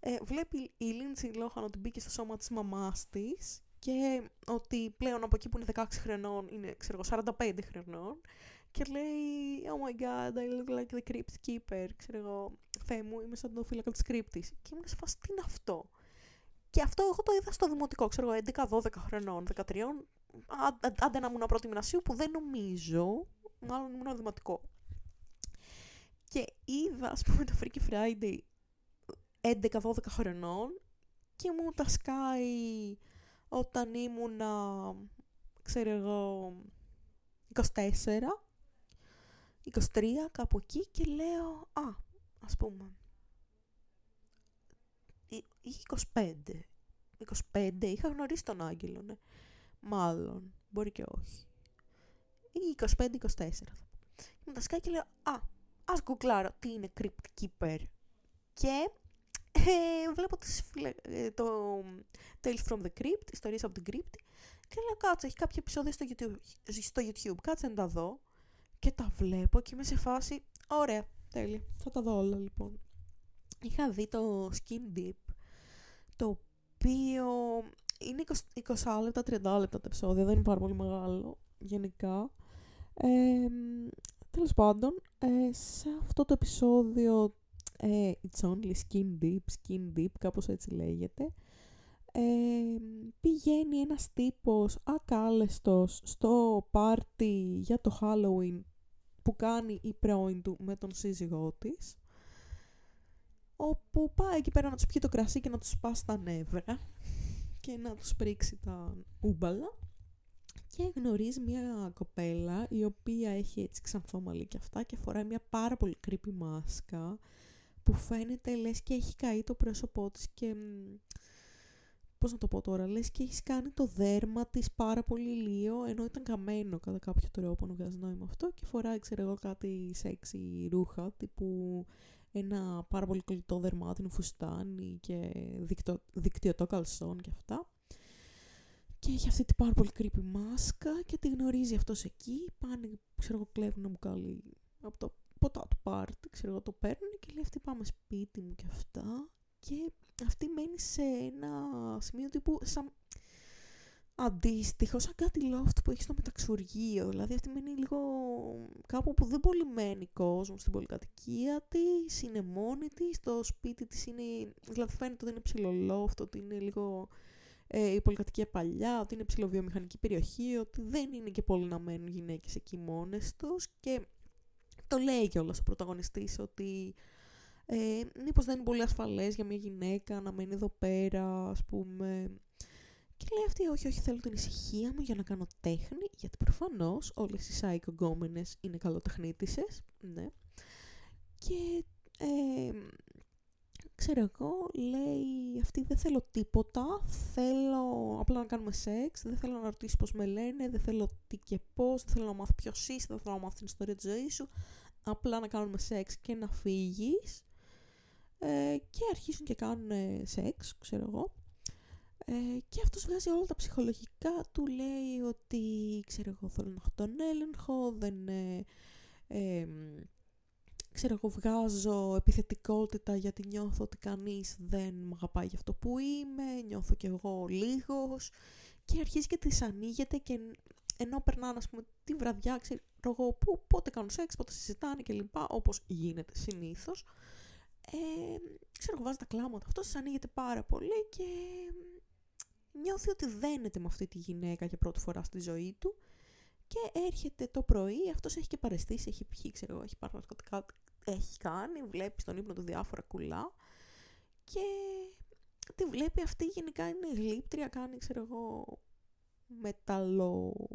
[SPEAKER 1] Ε, βλέπει η Lindsay Lohan ότι μπήκε στο σώμα της μαμάς της και ότι πλέον από εκεί που είναι 16 χρονών είναι ξέρω 45 χρονών και λέει «Oh my god, I look like the crypt keeper», ξέρω εγώ, «Θεέ μου, είμαι σαν το φύλακα της κρύπτης». Και ήμουν σε φάση «Τι είναι αυτό». Και αυτό εγώ το είδα στο δημοτικό, ξέρω εγώ, 11-12 χρονών, 13, άντε να ήμουν πρώτη μηνασίου που δεν νομίζω, μάλλον ήμουν δημοτικό. Και είδα, ας πούμε, το Freaky Friday 11-12 χρονών και μου τα σκάει όταν ήμουνα, ξέρω εγώ, 24, 23 κάπου εκεί και λέω, α, ας πούμε, ή 25. 25, είχα γνωρίσει τον Άγγελο, ναι. Μάλλον, μπορεί και όχι. Ή 25-24. Μου τα σκάει και λέω, α, ας γκουγκλάρω τι είναι Crypt Keeper. Και ε, βλέπω τις, ε, το Tales from the Crypt, ιστορίες από την Crypt και λέω κάτσε, έχει κάποια επεισόδια στο YouTube, στο YouTube, κάτσε να τα δω και τα βλέπω και είμαι σε φάση, ωραία, τέλεια, θα τα δω όλα λοιπόν. Είχα δει το Skin Deep, το οποίο είναι 20, 20 λεπτά, 30 λεπτά τα επεισόδια, δεν είναι πάρα πολύ μεγάλο γενικά. Ε, τέλος πάντων, ε, σε αυτό το επεισόδιο ε, It's only skin deep, skin deep, κάπως έτσι λέγεται. Ε, πηγαίνει ένας τύπος ακάλεστος στο πάρτι για το Halloween που κάνει η πρώην του με τον σύζυγό της όπου πάει εκεί πέρα να τους πιει το κρασί και να τους σπάσει τα νεύρα και να τους πρίξει τα ούμπαλα και γνωρίζει μια κοπέλα η οποία έχει έτσι ξανθό μαλλί και αυτά και φοράει μια πάρα πολύ creepy μάσκα που φαίνεται λες και έχει καεί το πρόσωπό της και πώς να το πω τώρα, λες και έχεις κάνει το δέρμα της πάρα πολύ λίγο ενώ ήταν καμένο κατά κάποιο τρόπο να βγάζεις νόημα αυτό και φοράει ξέρω εγώ κάτι σεξι ρούχα τύπου ένα πάρα πολύ κολλητό δερμάτινο φουστάνι και δικτυο, δικτυωτό καλσόν και αυτά. Και έχει αυτή την πάρα πολύ creepy μάσκα και τη γνωρίζει αυτός εκεί πάνε ξέρω εγώ κλέβουν ένα μπουκάλι από το ποτά του πάρτι, ξέρω εγώ το παίρνουν και λέει αυτή πάμε σπίτι μου και αυτά και αυτή μένει σε ένα σημείο τύπου σαν αντίστοιχο σαν κάτι loft που έχει στο μεταξουργείο. Δηλαδή αυτή μένει λίγο κάπου που δεν πολύ μένει κόσμο στην πολυκατοικία της, είναι μόνη της, το σπίτι της είναι. Δηλαδή φαίνεται ότι είναι ψηλό loft, ότι είναι λίγο ε, η πολυκατοικία παλιά, ότι είναι ψηλοβιομηχανική περιοχή, ότι δεν είναι και πολύ να μένουν γυναίκες εκεί μόνες τους. Και το λέει κιόλας ο πρωταγωνιστής ότι ε, μήπως δεν είναι πολύ ασφαλές για μια γυναίκα να μένει εδώ πέρα, ας πούμε. Και λέει αυτή, όχι, όχι, θέλω την ησυχία μου για να κάνω τέχνη, γιατί προφανώς όλες οι psycho είναι καλοτεχνίτισες, ναι. Και, ε, ξέρω εγώ, λέει αυτή δεν θέλω τίποτα, θέλω απλά να κάνουμε σεξ, δεν θέλω να ρωτήσεις πώς με λένε, δεν θέλω τι και πώς, δεν θέλω να μάθω ποιος είσαι, δεν θέλω να μάθω την ιστορία της ζωής σου, απλά να κάνουμε σεξ και να φύγεις ε, και αρχίσουν και κάνουν σεξ, ξέρω εγώ. Ε, και αυτός βγάζει όλα τα ψυχολογικά. Του, λέει ότι, ξέρω εγώ, θέλω να έχω τον έλεγχο, δεν... Ε, ε, ξέρω εγώ, βγάζω επιθετικότητα γιατί νιώθω ότι κανείς δεν με αγαπάει για αυτό που είμαι, νιώθω κι εγώ λίγος. Και αρχίζει και τις ανοίγεται και ενώ περνάνε, ας πούμε, τη βραδιά, ξέρω εγώ, που, πότε κάνουν σεξ, πότε συζητάνε κλπ, όπως γίνεται συνήθως, ε, ξέρω, βάζει τα κλάματα. Αυτό ανοίγεται πάρα πολύ και νιώθει ότι δένεται με αυτή τη γυναίκα για πρώτη φορά στη ζωή του και έρχεται το πρωί, αυτός έχει και παρεστήσει, έχει πιει, ξέρω, έχει πάρει ναρκωτικά, έχει κάνει, βλέπει στον ύπνο του διάφορα κουλά και τη βλέπει αυτή γενικά είναι γλύπτρια, κάνει, ξέρω εγώ, μεταλλό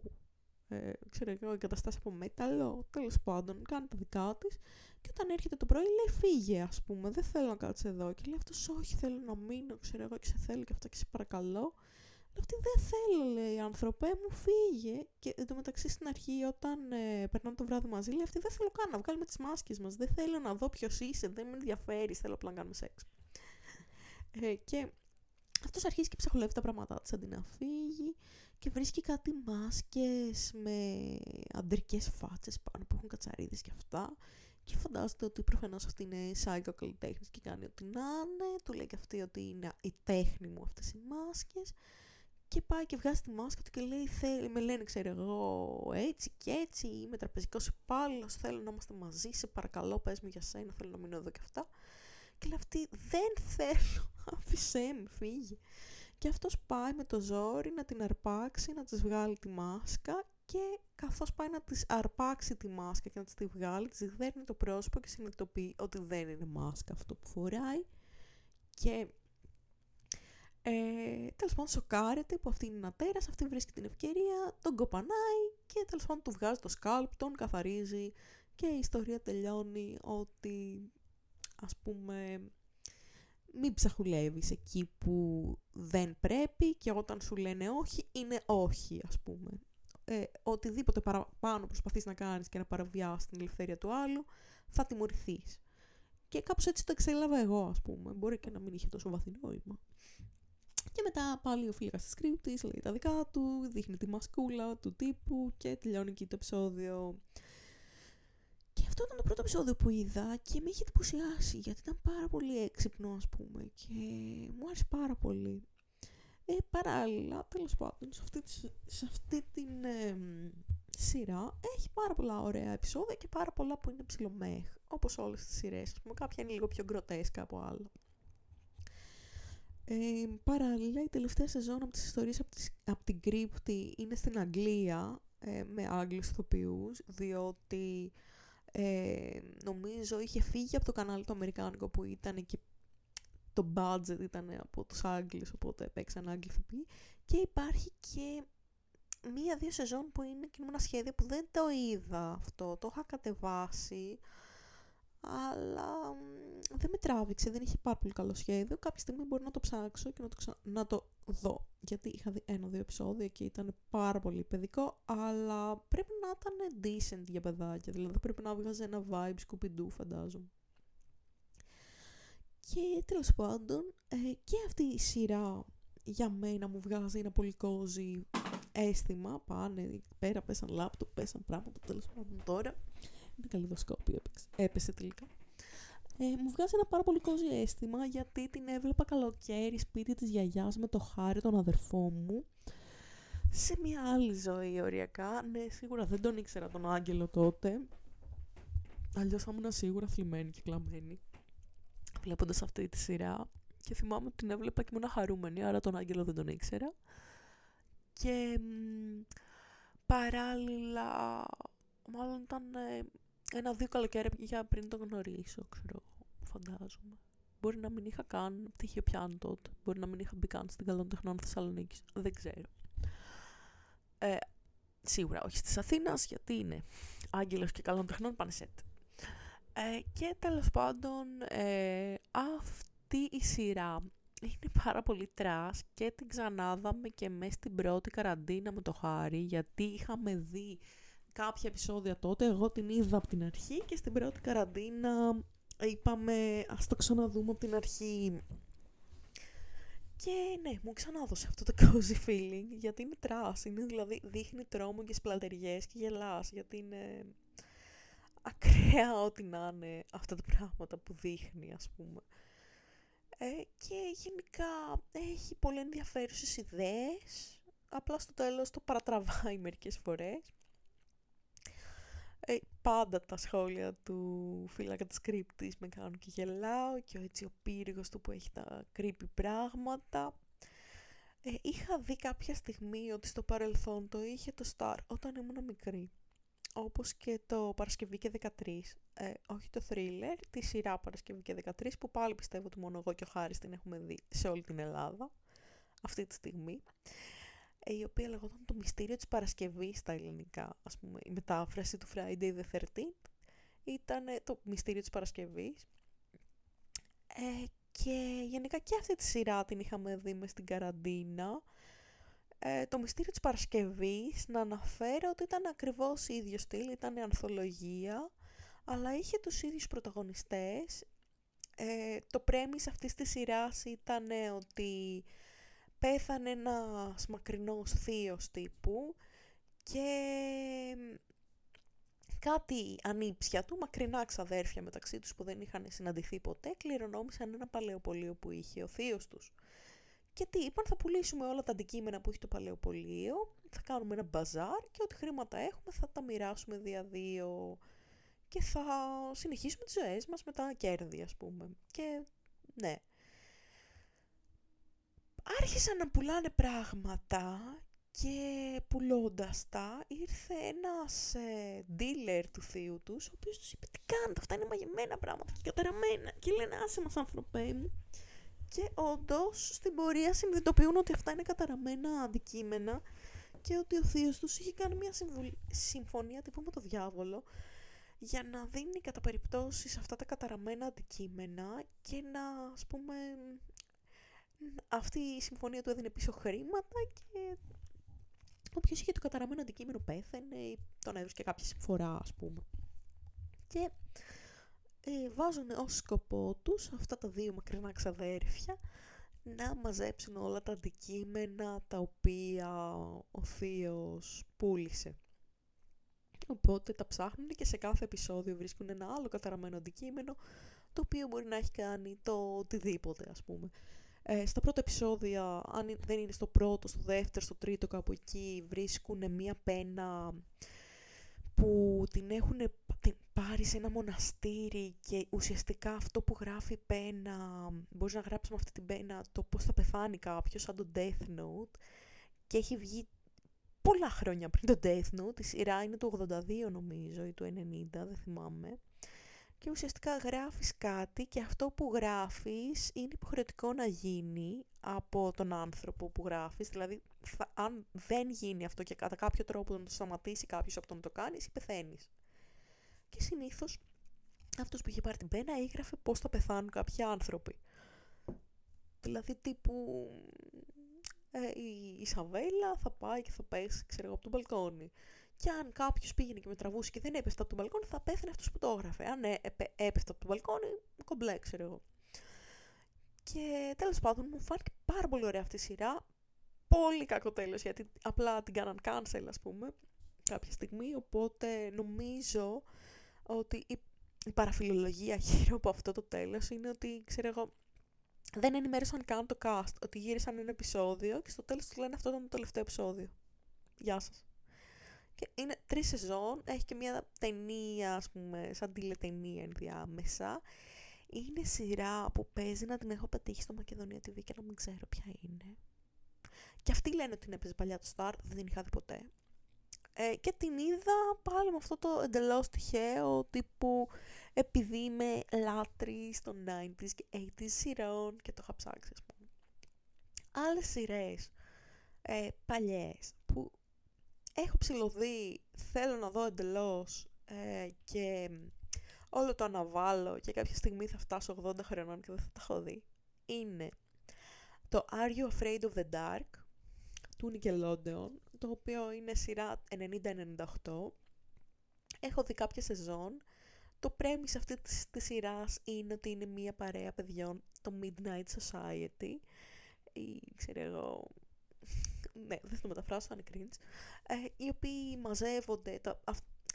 [SPEAKER 1] ε, ξέρω εγώ, εγκαταστάσει από μέταλλο, τέλος πάντων, κάνει τα δικά της. Και όταν έρχεται το πρωί, λέει: Φύγε, ας πούμε, δεν θέλω να κάτσεις εδώ. Και λέει αυτός: Όχι, θέλω να μείνω, ξέρω εγώ, και σε θέλω και αυτά, και σε παρακαλώ. Λέει αυτή: Δεν θέλω, λέει, άνθρωπε μου, φύγε. Και εντωμεταξύ στην αρχή, όταν ε, περνάμε το βράδυ μαζί, λέει: Αυτή δεν θέλω καν να βγάλουμε τις μάσκες μας. Δεν θέλω να δω ποιος είσαι, δεν με ενδιαφέρεις, θέλω απλά να κάνουμε σεξ. Ε, και αυτός αρχίζει και ψαχολεύει τα πράγματά της αντί να φύγει και βρίσκει κάτι μάσκες με αντρικές φάτσες πάνω που έχουν κατσαρίδες και αυτά. Και φαντάζεται ότι προφανώς αυτή είναι psycho καλλιτέχνης και κάνει ό,τι να είναι, του λέει και αυτή ότι είναι η τέχνη μου αυτές οι μάσκες. Και πάει και βγάζει τη μάσκα του και λέει θέλει, με λένε ξέρω εγώ έτσι και έτσι είμαι τραπεζικός υπάλληλος, θέλω να είμαστε μαζί, σε παρακαλώ πες μου για σένα, θέλω να μείνω εδώ και αυτά και λέει αυτή δεν θέλω, (laughs) άφησέ με, φύγει και αυτός πάει με το ζόρι να την αρπάξει, να της βγάλει τη μάσκα και καθώς πάει να της αρπάξει τη μάσκα και να της τη βγάλει, της δέρνει το πρόσωπο και συνειδητοποιεί ότι δεν είναι μάσκα αυτό που φοράει και ε, τέλος πάντων σοκάρεται που αυτή είναι ένα τέρας, αυτή βρίσκει την ευκαιρία, τον κοπανάει και τέλος πάντων του βγάζει το σκάλπ, τον καθαρίζει και η ιστορία τελειώνει ότι ας πούμε μην ψαχουλεύεις εκεί που δεν πρέπει και όταν σου λένε όχι, είναι όχι, ας πούμε. Ε, οτιδήποτε παραπάνω προσπαθείς να κάνεις και να παραβιάσεις την ελευθερία του άλλου, θα τιμωρηθείς. Και κάπως έτσι το εξέλαβα εγώ, ας πούμε. Μπορεί και να μην είχε τόσο βαθύ νόημα. Και μετά πάλι ο φίλος της κρύπτης λέει τα δικά του, δείχνει τη μασκούλα του τύπου και τελειώνει εκεί το επεισόδιο αυτό ήταν το πρώτο επεισόδιο που είδα και με είχε εντυπωσιάσει γιατί ήταν πάρα πολύ έξυπνο ας πούμε και μου άρεσε πάρα πολύ. Ε, παράλληλα, τέλος πάντων, σε αυτή, σε αυτή την σειρά έχει πάρα πολλά ωραία επεισόδια και πάρα πολλά που είναι ψιλομέχ, όπως όλες τις σειρές. Ας πούμε, κάποια είναι λίγο πιο γκροτέσκα από άλλα. Ε, παράλληλα, η τελευταία σεζόν από τις ιστορίες από, τις, από την κρύπτη είναι στην Αγγλία ε, με Άγγλους ηθοποιούς, διότι ε, νομίζω είχε φύγει από το κανάλι το Αμερικάνικο που ήταν και το budget ήταν από τους Άγγλους, οπότε παίξαν Άγγλοι Και υπάρχει και μία-δύο σεζόν που είναι κινούμενα σχέδια που δεν το είδα αυτό, το είχα κατεβάσει, αλλά δεν με τράβηξε, δεν είχε πάρα πολύ καλό σχέδιο. Κάποια στιγμή μπορεί να το ψάξω και να το, ξα... να το δω. Γιατί είχα δει ένα-δύο επεισόδια και ήταν πάρα πολύ παιδικό, αλλά πρέπει να ήταν decent για παιδάκια. Δηλαδή πρέπει να βγάζει ένα vibe σκουπιντού, φαντάζομαι. Και τέλος πάντων, ε, και αυτή η σειρά για μένα μου βγάζει ένα πολύ cozy αίσθημα. Πάνε πέρα, πέσαν λάπτοπ, πέσαν πράγματα. Τέλος πάντων τώρα. Είναι καλλιδοσκόπιο έπεσε τελικά. Ε, μου βγάζει ένα πάρα πολύ κόζι αίσθημα γιατί την έβλεπα καλοκαίρι σπίτι της γιαγιάς με το χάρη τον αδερφό μου σε μια άλλη ζωή οριακά. Ναι, σίγουρα δεν τον ήξερα τον Άγγελο τότε. Αλλιώς θα ήμουν σίγουρα θλιμμένη και κλαμμένη. Βλέποντας αυτή τη σειρά. Και θυμάμαι ότι την έβλεπα και ήμουν χαρούμενη, άρα τον Άγγελο δεν τον ήξερα. Και παράλληλα, μάλλον ήταν ε, ένα-δύο καλοκαίρια πριν τον γνωρίσω, ξέρω, φαντάζομαι. Μπορεί να μην είχα καν πτυχίο πιάνο τότε. Μπορεί να μην είχα μπει καν στην καλών τεχνών Θεσσαλονίκης. Δεν ξέρω. Ε, σίγουρα όχι στις Αθήνας, γιατί είναι άγγελος και καλών τεχνών πάνε σετ. Ε, και τέλος πάντων, ε, αυτή η σειρά είναι πάρα πολύ τρας και την ξανάδαμε και μέσα στην πρώτη καραντίνα με το Χάρη, γιατί είχαμε δει κάποια επεισόδια τότε, εγώ την είδα από την αρχή και στην πρώτη καραντίνα είπαμε ας το ξαναδούμε από την αρχή και ναι, μου ξανάδωσε αυτό το cozy feeling, γιατί είναι trash, είναι δηλαδή δείχνει τρόμο και σπλατεριές και γελάς, γιατί είναι ακραία ό,τι να είναι αυτά τα πράγματα που δείχνει, ας πούμε. Ε, και γενικά έχει πολύ ενδιαφέρουσες ιδέες, απλά στο τέλος το παρατραβάει μερικές φορές. Ε, πάντα τα σχόλια του φύλακα της κρύπτης με κάνουν και γελάω και έτσι ο πύργος του που έχει τα creepy πράγματα. Ε, είχα δει κάποια στιγμή ότι στο παρελθόν το είχε το Star όταν ήμουν μικρή. Όπως και το Παρασκευή και 13. Ε, όχι το thriller, τη σειρά Παρασκευή και 13 που πάλι πιστεύω ότι μόνο εγώ και ο Χάρης την έχουμε δει σε όλη την Ελλάδα αυτή τη στιγμή. Ε, η οποία λεγόταν το μυστήριο της Παρασκευής στα ελληνικά, ας πούμε, η μετάφραση του Friday the 13th ήταν το μυστήριο της Παρασκευής ε, και γενικά και αυτή τη σειρά την είχαμε δει μες στην καραντίνα. Ε, το μυστήριο της Παρασκευής να αναφέρω ότι ήταν ακριβώς ίδιο στυλ, ήταν ανθολογία αλλά είχε τους ίδιους πρωταγωνιστές. Ε, το πρέμις αυτής της σειράς ήταν ότι πέθανε ένας μακρινός θείος τύπου και κάτι ανήψια του, μακρινά ξαδέρφια μεταξύ τους που δεν είχαν συναντηθεί ποτέ, κληρονόμησαν ένα παλαιοπολείο που είχε ο θείος τους. Και τι είπαν, θα πουλήσουμε όλα τα αντικείμενα που έχει το παλαιοπολείο, θα κάνουμε ένα μπαζάρ και ό,τι χρήματα έχουμε θα τα μοιράσουμε δια-δύο και θα συνεχίσουμε τις ζωές μας με τα κέρδη, ας πούμε. Και ναι, άρχισαν να πουλάνε πράγματα και πουλώντας τα ήρθε ένας ε, dealer του θείου τους ο οποίος τους είπε τι κάνετε αυτά είναι μαγεμένα πράγματα και καταραμένα και λένε άσε μας άνθρωπέ μου και όντως στην πορεία συνειδητοποιούν ότι αυτά είναι καταραμένα αντικείμενα και ότι ο θείος τους είχε κάνει μια συμφωνία τύπου με το διάβολο για να δίνει κατά περιπτώσεις αυτά τα καταραμένα αντικείμενα και να ας πούμε αυτή η συμφωνία του έδινε πίσω χρήματα και όποιος είχε το καταραμένο αντικείμενο πέθανε ή τον έδωσε και κάποια συμφορά ας πούμε. Και ε, βάζουν ως σκοπό τους αυτά τα δύο μακρινά ξαδέρφια να μαζέψουν όλα τα αντικείμενα τα οποία ο θείος πούλησε. Οπότε τα ψάχνουν και σε κάθε επεισόδιο βρίσκουν ένα άλλο καταραμένο αντικείμενο το οποίο μπορεί να έχει κάνει το οτιδήποτε ας πούμε. Ε, στα πρώτα επεισόδια, αν δεν είναι στο πρώτο, στο δεύτερο, στο τρίτο κάπου εκεί, βρίσκουν μία πένα που την έχουν πάρει σε ένα μοναστήρι και ουσιαστικά αυτό που γράφει η πένα, μπορείς να γράψεις με αυτή την πένα το πώς θα πεθάνει κάποιος, σαν το Death Note και έχει βγει πολλά χρόνια πριν το Death Note, η σειρά είναι του 82 νομίζω ή του 90, δεν θυμάμαι και ουσιαστικά γράφεις κάτι και αυτό που γράφεις είναι υποχρεωτικό να γίνει από τον άνθρωπο που γράφεις, δηλαδή αν δεν γίνει αυτό και κατά κάποιο τρόπο να το σταματήσει κάποιος από το να το κάνεις, εσύ πεθαίνεις. Και συνήθως αυτός που είχε πάρει την πένα έγραφε πώς θα πεθάνουν κάποιοι άνθρωποι. Δηλαδή τύπου ε, η Ισαβέλα θα πάει και θα πέσει ξέρω, από τον μπαλκόνι. Και αν κάποιος πήγαινε και με τραβούσε και δεν έπεφτε από τον μπαλκόνι, θα πέθανε αυτός που το έγραφε. Αν ε, έπεφτε από τον μπαλκόνι, κομπλέ, ξέρω εγώ. Και τέλος πάντων μου φάνηκε πάρα πολύ ωραία αυτή η σειρά. Πολύ κακό τέλος, γιατί απλά την κάναν cancel, ας πούμε, κάποια στιγμή. Οπότε νομίζω ότι η, η παραφιλολογία (laughs) γύρω από αυτό το τέλος είναι ότι, ξέρω εγώ, δεν ενημέρωσαν καν το cast ότι γύρισαν ένα επεισόδιο και στο τέλος τους λένε αυτό ήταν το τελευταίο επεισόδιο. Γεια σας. Και είναι τρεις σεζόν, έχει και μια ταινία, ας πούμε, σαν τηλεταινία ενδιάμεσα. Είναι σειρά που παίζει να την έχω πετύχει στο Μακεδονία TV και να μην ξέρω ποια είναι. Και αυτοί λένε ότι την έπαιζε παλιά το Star, δεν την είχα δει ποτέ. Ε, και την είδα πάλι με αυτό το εντελώς τυχαίο τύπου επειδή είμαι λάτρη των 90s και 80s σειρών και το είχα ψάξει ας πούμε. Άλλες σειρές ε, παλιές που έχω ψηλωδεί, θέλω να δω εντελώς ε, και όλο το αναβάλω και κάποια στιγμή θα φτάσω 80 χρονών και δεν θα τα έχω δει είναι το Are You Afraid of the Dark του Nickelodeon το οποίο είναι σειρά 90-98 έχω δει κάποια σεζόν. Το premise αυτή της, της σειράς είναι ότι είναι μία παρέα παιδιών το Midnight Society. Ή ξέρω εγώ ναι, δεν θα το μεταφράσω, θα είναι cringe, ε, οι οποίοι μαζεύονται, τα,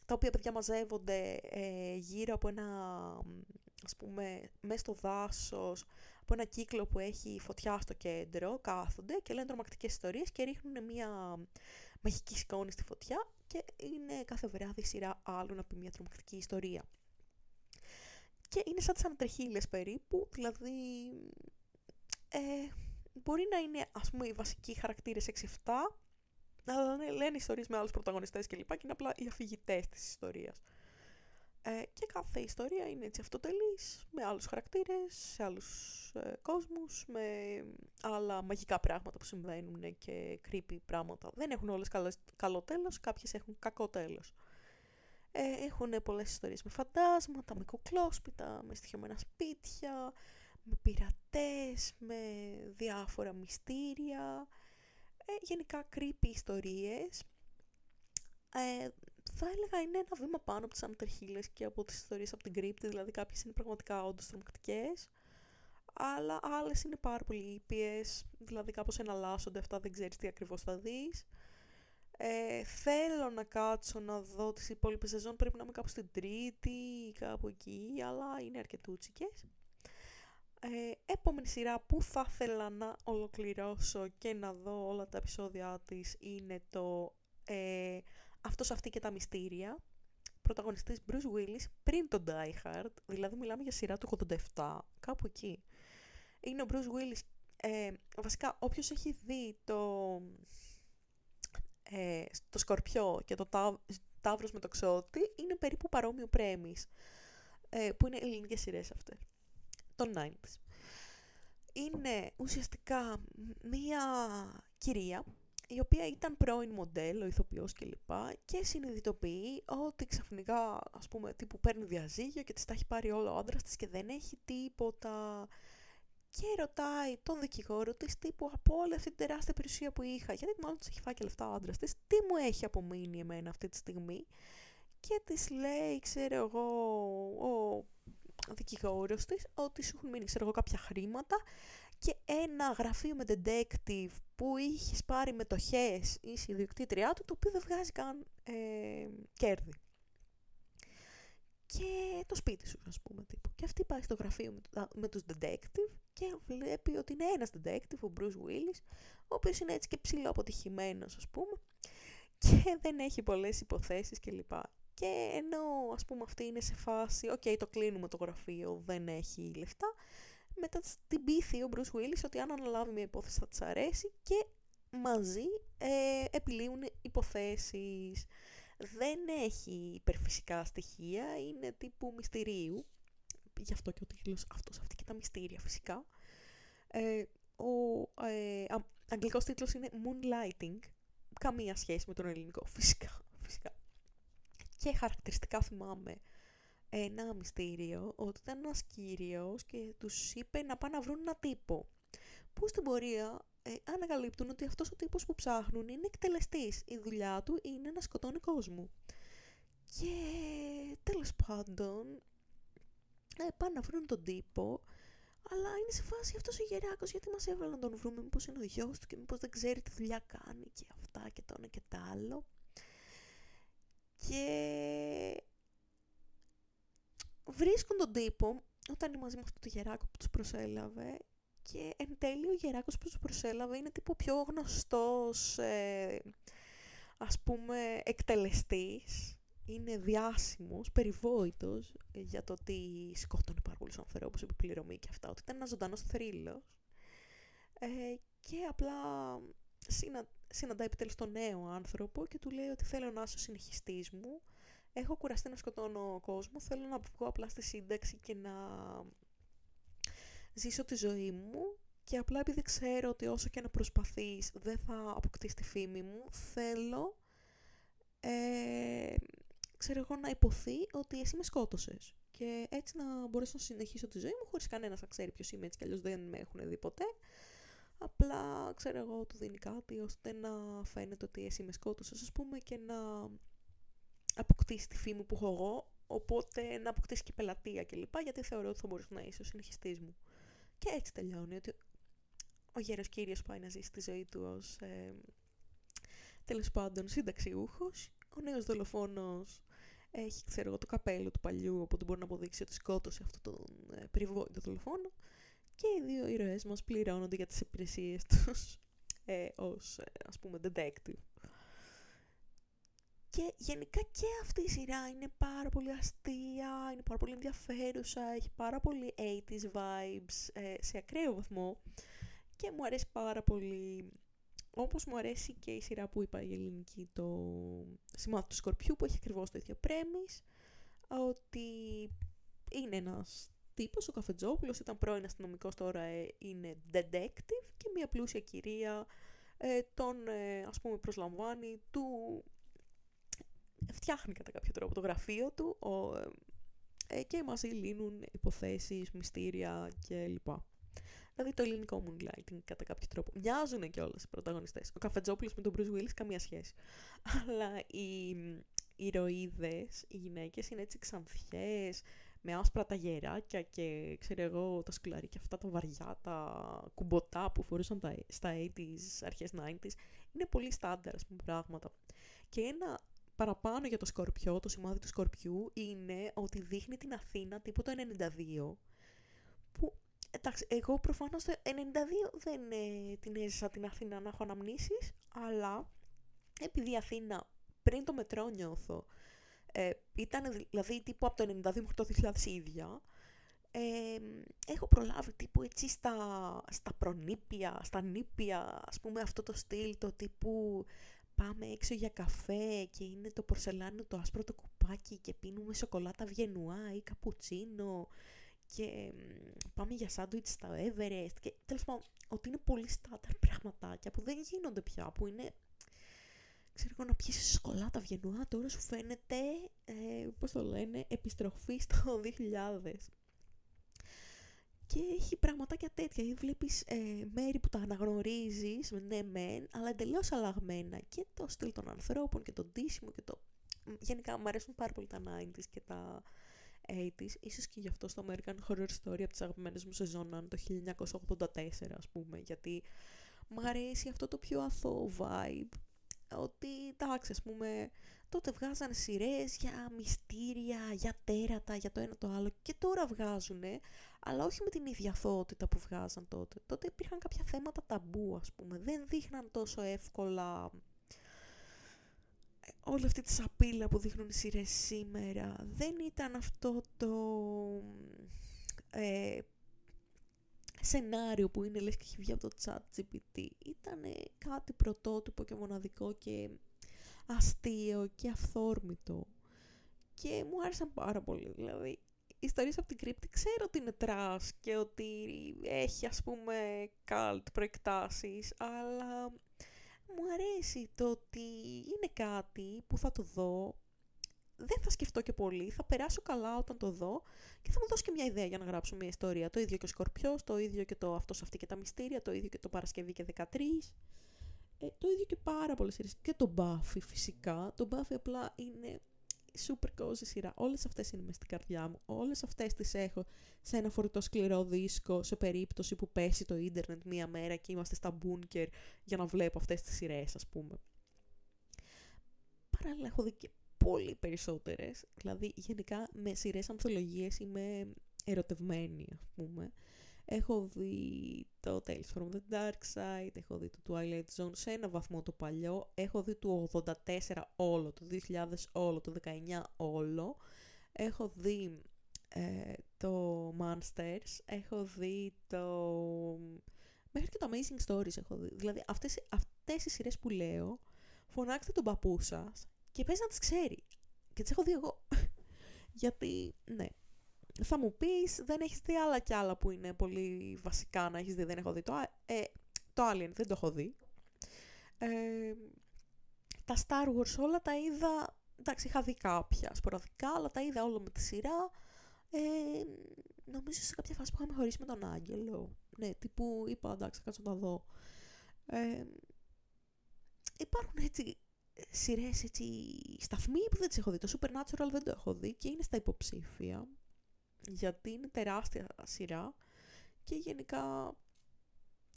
[SPEAKER 1] τα οποία παιδιά μαζεύονται ε, γύρω από ένα, ας πούμε, μέσα στο δάσος, από ένα κύκλο που έχει φωτιά στο κέντρο, κάθονται και λένε τρομακτικές ιστορίες και ρίχνουν μια μαγική σκόνη στη φωτιά και είναι κάθε βράδυ σειρά άλλου να πει μια τρομακτική ιστορία. Και είναι σαν τις ανατρεχίλες περίπου, δηλαδή ε, μπορεί να είναι ας πούμε οι βασικοί χαρακτήρες 6-7, αλλά λένε, λένε ιστορίες με άλλους πρωταγωνιστές και λοιπά και είναι απλά οι αφηγητές της ιστορίας. Ε, και κάθε ιστορία είναι έτσι αυτοτελής, με άλλους χαρακτήρες, σε άλλους ε, κόσμους, με άλλα μαγικά πράγματα που συμβαίνουν και creepy πράγματα. Δεν έχουν όλες καλές, καλό τέλος, κάποιες έχουν κακό τέλος. Ε, έχουν πολλές ιστορίες με φαντάσματα, με κουκλόσπιτα, με στοιχειωμένα σπίτια, με πειρατές, με διάφορα μυστήρια, ε, γενικά creepy ιστορίες. Ε, θα έλεγα είναι ένα βήμα πάνω από τις ανατριχίλες και από τις ιστορίες από την κρύπτη, δηλαδή κάποιες είναι πραγματικά όντως τρομακτικές, αλλά άλλες είναι πάρα πολύ ήπιες, δηλαδή κάπως εναλλάσσονται αυτά, δεν ξέρεις τι ακριβώς θα δεις. Ε, θέλω να κάτσω να δω τις υπόλοιπες σεζόν, πρέπει να είμαι κάπου στην τρίτη ή κάπου εκεί, αλλά είναι αρκετούτσικες. Ε, επόμενη σειρά που θα ήθελα να ολοκληρώσω και να δω όλα τα επεισόδια της είναι το ε, «Αυτός, αυτή και τα μυστήρια». Πρωταγωνιστής Bruce Willis πριν το Die Hard, δηλαδή μιλάμε για σειρά του 87, κάπου εκεί. Είναι ο Bruce Willis, ε, βασικά όποιος έχει δει το, ε, το Σκορπιό και το Ταύρος με το Ξώτη, είναι περίπου παρόμοιο πρέμις, ε, που είναι ελληνικές σειρές αυτές των 90's. Είναι ουσιαστικά μία κυρία η οποία ήταν πρώην μοντέλο, ηθοποιός κλπ. Και συνειδητοποιεί ότι ξαφνικά, ας πούμε, τύπου παίρνει διαζύγιο και της τα έχει πάρει όλο ο άντρας της και δεν έχει τίποτα. Και ρωτάει τον δικηγόρο της τύπου από όλη αυτή την τεράστια περιουσία που είχα, γιατί μάλλον της έχει φάει και λεφτά ο άντρας της, τι μου έχει απομείνει εμένα αυτή τη στιγμή; Και της λέει, ξέρω εγώ, ο δικηγόρος της ότι σου έχουν μείνει ξέρω εγώ, κάποια χρήματα και ένα γραφείο με detective που είχες πάρει μετοχέ ή η ιδιοκτήτριά του, το οποίο δεν βγάζει καν ε, κέρδη. Και το σπίτι σου, ας πούμε, τύπου. Και αυτή πάει στο γραφείο με, με τους detective και βλέπει ότι είναι ένας detective, ο Bruce Willis, ο οποίος είναι έτσι και ψιλοαποτυχημένος, ας πούμε, και δεν έχει πολλές υποθέσεις κλπ. Και ενώ ας πούμε αυτή είναι σε φάση, οκ το κλείνουμε το γραφείο, δεν έχει λεφτά, μετά την πείθει ο Bruce Willis ότι αν αναλάβει μια υπόθεση θα της αρέσει και μαζί ε, επιλύουν υποθέσεις. Δεν έχει υπερφυσικά στοιχεία, είναι τύπου μυστηρίου. Γι' αυτό και ο τίτλος αυτός, αυτή και τα μυστήρια φυσικά. Ε, ο ε, αγγλικός τίτλος είναι Moonlighting. Καμία σχέση με τον ελληνικό, φυσικά. φυσικά. Και χαρακτηριστικά θυμάμαι ένα μυστήριο ότι ήταν ένας κύριος και τους είπε να πάνε να βρουν ένα τύπο. Που στην πορεία ε, ανακαλύπτουν ότι αυτός ο τύπος που ψάχνουν είναι εκτελεστής. Η δουλειά του είναι να σκοτώνει κόσμο. Και τέλος πάντων ε, πάνε να βρουν τον τύπο αλλά είναι σε φάση αυτός ο γεράκος γιατί μας έβαλαν να τον βρούμε μήπως είναι ο γιος του και μήπως δεν ξέρει τι δουλειά κάνει και αυτά και το ένα και τα άλλο. Και βρίσκουν τον τύπο όταν είναι μαζί με αυτό το γεράκο που τους προσέλαβε και εν τέλει ο γεράκος που τους προσέλαβε είναι τύπο πιο γνωστός ε, ας πούμε εκτελεστής, είναι διάσημος, περιβόητος για το ότι σκότωνε πάρα πολλούς ανθρώπους επιπληρωμή και αυτά, ότι ήταν ένας ζωντανός θρύλος. Ε, και απλά συνα, συναντάει επιτέλους τον νέο άνθρωπο και του λέει ότι θέλω να είσαι ο συνεχιστής μου, έχω κουραστεί να σκοτώνω κόσμο, θέλω να βγω απλά στη σύνταξη και να ζήσω τη ζωή μου. Και απλά επειδή ξέρω ότι όσο και να προσπαθείς δεν θα αποκτήσεις τη φήμη μου, θέλω ε, ξέρω εγώ να υποθεί ότι εσύ με σκότωσες. Και έτσι να μπορέσω να συνεχίσω τη ζωή μου χωρίς κανένας να ξέρει ποιος είμαι έτσι κι αλλιώς δεν με έχουν δει ποτέ. Απλά, ξέρω εγώ, του δίνει κάτι ώστε να φαίνεται ότι εσύ με σκότωσες, ας πούμε, και να αποκτήσεις τη φήμη που έχω εγώ, οπότε να αποκτήσεις και πελατεία κλπ. Γιατί θεωρώ ότι θα μπορούσε να είσαι ο συνεχιστής μου. Και έτσι τελειώνει, ότι ο γέρος κύριος πάει να ζήσει τη ζωή του ως ε, τέλος πάντων συνταξιούχος, ο νέος δολοφόνος έχει ξέρω εγώ το καπέλο του παλιού οπότε μπορεί να αποδείξει ότι σκότωσε αυτό τον ε, περιβόητο δολοφόνο και οι δύο ήρωές μας πληρώνονται για τις υπηρεσίες τους ε, ως ε, ας πούμε detective. Και γενικά και αυτή η σειρά είναι πάρα πολύ αστεία, είναι πάρα πολύ ενδιαφέρουσα, έχει πάρα πολύ 80s vibes ε, σε ακραίο βαθμό και μου αρέσει πάρα πολύ όπως μου αρέσει και η σειρά που είπα η ελληνική, το σημάδι του Σκορπιού, που έχει ακριβώς το ίδιο πρέμις, ότι είναι ένας τύπος, ο Καφετζόπουλος, ήταν πρώην αστυνομικός, τώρα ε, είναι detective και μια πλούσια κυρία ε, τον, ε, ας πούμε, προσλαμβάνει, του φτιάχνει κατά κάποιο τρόπο το γραφείο του ο, ε, και μαζί λύνουν υποθέσεις, μυστήρια κλπ. Δηλαδή το ελληνικό moonlighting κατά κάποιο τρόπο. Μοιάζουν και όλε οι πρωταγωνιστές. Ο Καφετζόπουλος με τον Bruce Willis καμία σχέση. (laughs) Αλλά οι ηρωίδες, οι γυναίκες είναι έτσι ξανθιές, με άσπρα τα γεράκια και ξέρω εγώ τα σκουλαρίκια αυτά τα βαριά, τα κουμποτά που φορούσαν τα, στα 80s, αρχές 90s. Είναι πολύ στάνταρ, ας πούμε, πράγματα. Και ένα παραπάνω για το σκορπιό, το σημάδι του σκορπιού, είναι ότι δείχνει την Αθήνα τύπου το 92, που εντάξει, εγώ προφανώς το 92 δεν ε, την έζησα την Αθήνα να έχω αναμνήσεις, αλλά επειδή η Αθήνα πριν το μετρό νιώθω, ε, ήταν δηλαδή τύπου από το 92 μέχρι το 2000 ίδια, ε, έχω προλάβει τύπου έτσι στα, στα προνήπια, στα νήπια, ας πούμε αυτό το στυλ, το τύπου πάμε έξω για καφέ και είναι το πορσελάνο το άσπρο το κουπάκι και πίνουμε σοκολάτα βιενουά ή καπουτσίνο και πάμε για σάντουιτς στα Everest και τέλος πάντων ότι είναι πολύ στάνταρ πραγματάκια που δεν γίνονται πια, που είναι ξέρω εγώ να πιεις σοκολάτα βιενουά τώρα σου φαίνεται, ε, πώς το λένε, επιστροφή στο 2000. Και έχει πραγματάκια τέτοια, ή βλέπεις ε, μέρη που τα αναγνωρίζεις, ναι μεν, αλλά εντελώς αλλαγμένα. Και το στυλ των ανθρώπων και το ντύσιμο και το... Γενικά μου αρέσουν πάρα πολύ τα 90's και τα 80s, ίσως και γι' αυτό στο American Horror Story από τις αγαπημένες μου σεζόν το 1984 ας πούμε, γιατί μου αρέσει αυτό το πιο αθώο vibe, ότι εντάξει ας πούμε τότε βγάζανε σειρές για μυστήρια, για τέρατα, για το ένα το άλλο και τώρα βγάζουνε, αλλά όχι με την ίδια αθωότητα που βγάζαν τότε. Τότε υπήρχαν κάποια θέματα ταμπού ας πούμε, δεν δείχναν τόσο εύκολα όλη αυτή τη σαπίλα που δείχνουν οι σειρές σήμερα δεν ήταν αυτό το ε, σενάριο που είναι λες και έχει βγει από το chat GPT. Ήταν κάτι πρωτότυπο και μοναδικό και αστείο και αυθόρμητο. Και μου άρεσαν πάρα πολύ. Δηλαδή, οι ιστορίες από την κρύπτη ξέρω ότι είναι trash και ότι έχει ας πούμε καλτ προεκτάσεις, αλλά μου αρέσει το ότι είναι κάτι που θα το δω, δεν θα σκεφτώ και πολύ, θα περάσω καλά όταν το δω και θα μου δώσει και μια ιδέα για να γράψω μια ιστορία. Το ίδιο και ο Σκορπιός, το ίδιο και το αυτός αυτή και τα μυστήρια, το ίδιο και το Παρασκευή και 13. Ε, το ίδιο και πάρα πολλές σειρές. Και το Buffy φυσικά. Το Buffy απλά είναι super cozy σειρά. Όλες αυτές είναι μες στην καρδιά μου. Όλες αυτές τις έχω σε ένα φορητό σκληρό δίσκο σε περίπτωση που πέσει το ίντερνετ μία μέρα και είμαστε στα μπούνκερ για να βλέπω αυτές τις σειρές ας πούμε. Παράλληλα έχω δει και πολύ περισσότερες. Δηλαδή γενικά με σειρές ανθολογίες είμαι ερωτευμένη ας πούμε. Έχω δει το Tales from the Dark Side, έχω δει το Twilight Zone σε ένα βαθμό το παλιό, έχω δει το 84 όλο, το 2000 όλο, το 19 όλο, έχω δει ε, το Monsters, έχω δει το... Μέχρι και το Amazing Stories έχω δει. Δηλαδή αυτές, αυτές οι σειρές που λέω, φωνάξτε τον παππού σας και πες να τις ξέρει. Και τις έχω δει εγώ. (laughs) Γιατί, ναι, θα μου πεις, δεν έχεις δει άλλα κι άλλα που είναι πολύ βασικά να έχεις δει, δεν έχω δει. Το, ε, το Alien δεν το έχω δει. Ε, τα Star Wars όλα τα είδα, εντάξει είχα δει κάποια σποραδικά, αλλά τα είδα όλο με τη σειρά. Ε, νομίζω σε κάποια φάση που είχαμε χωρίσει με τον Άγγελο. Ναι, τύπου είπα, εντάξει, θα κάτσω να τα δω. Ε, υπάρχουν έτσι σειρές έτσι σταθμοί που δεν τις έχω δει. Το Supernatural δεν το έχω δει και είναι στα υποψήφια γιατί είναι τεράστια σειρά και γενικά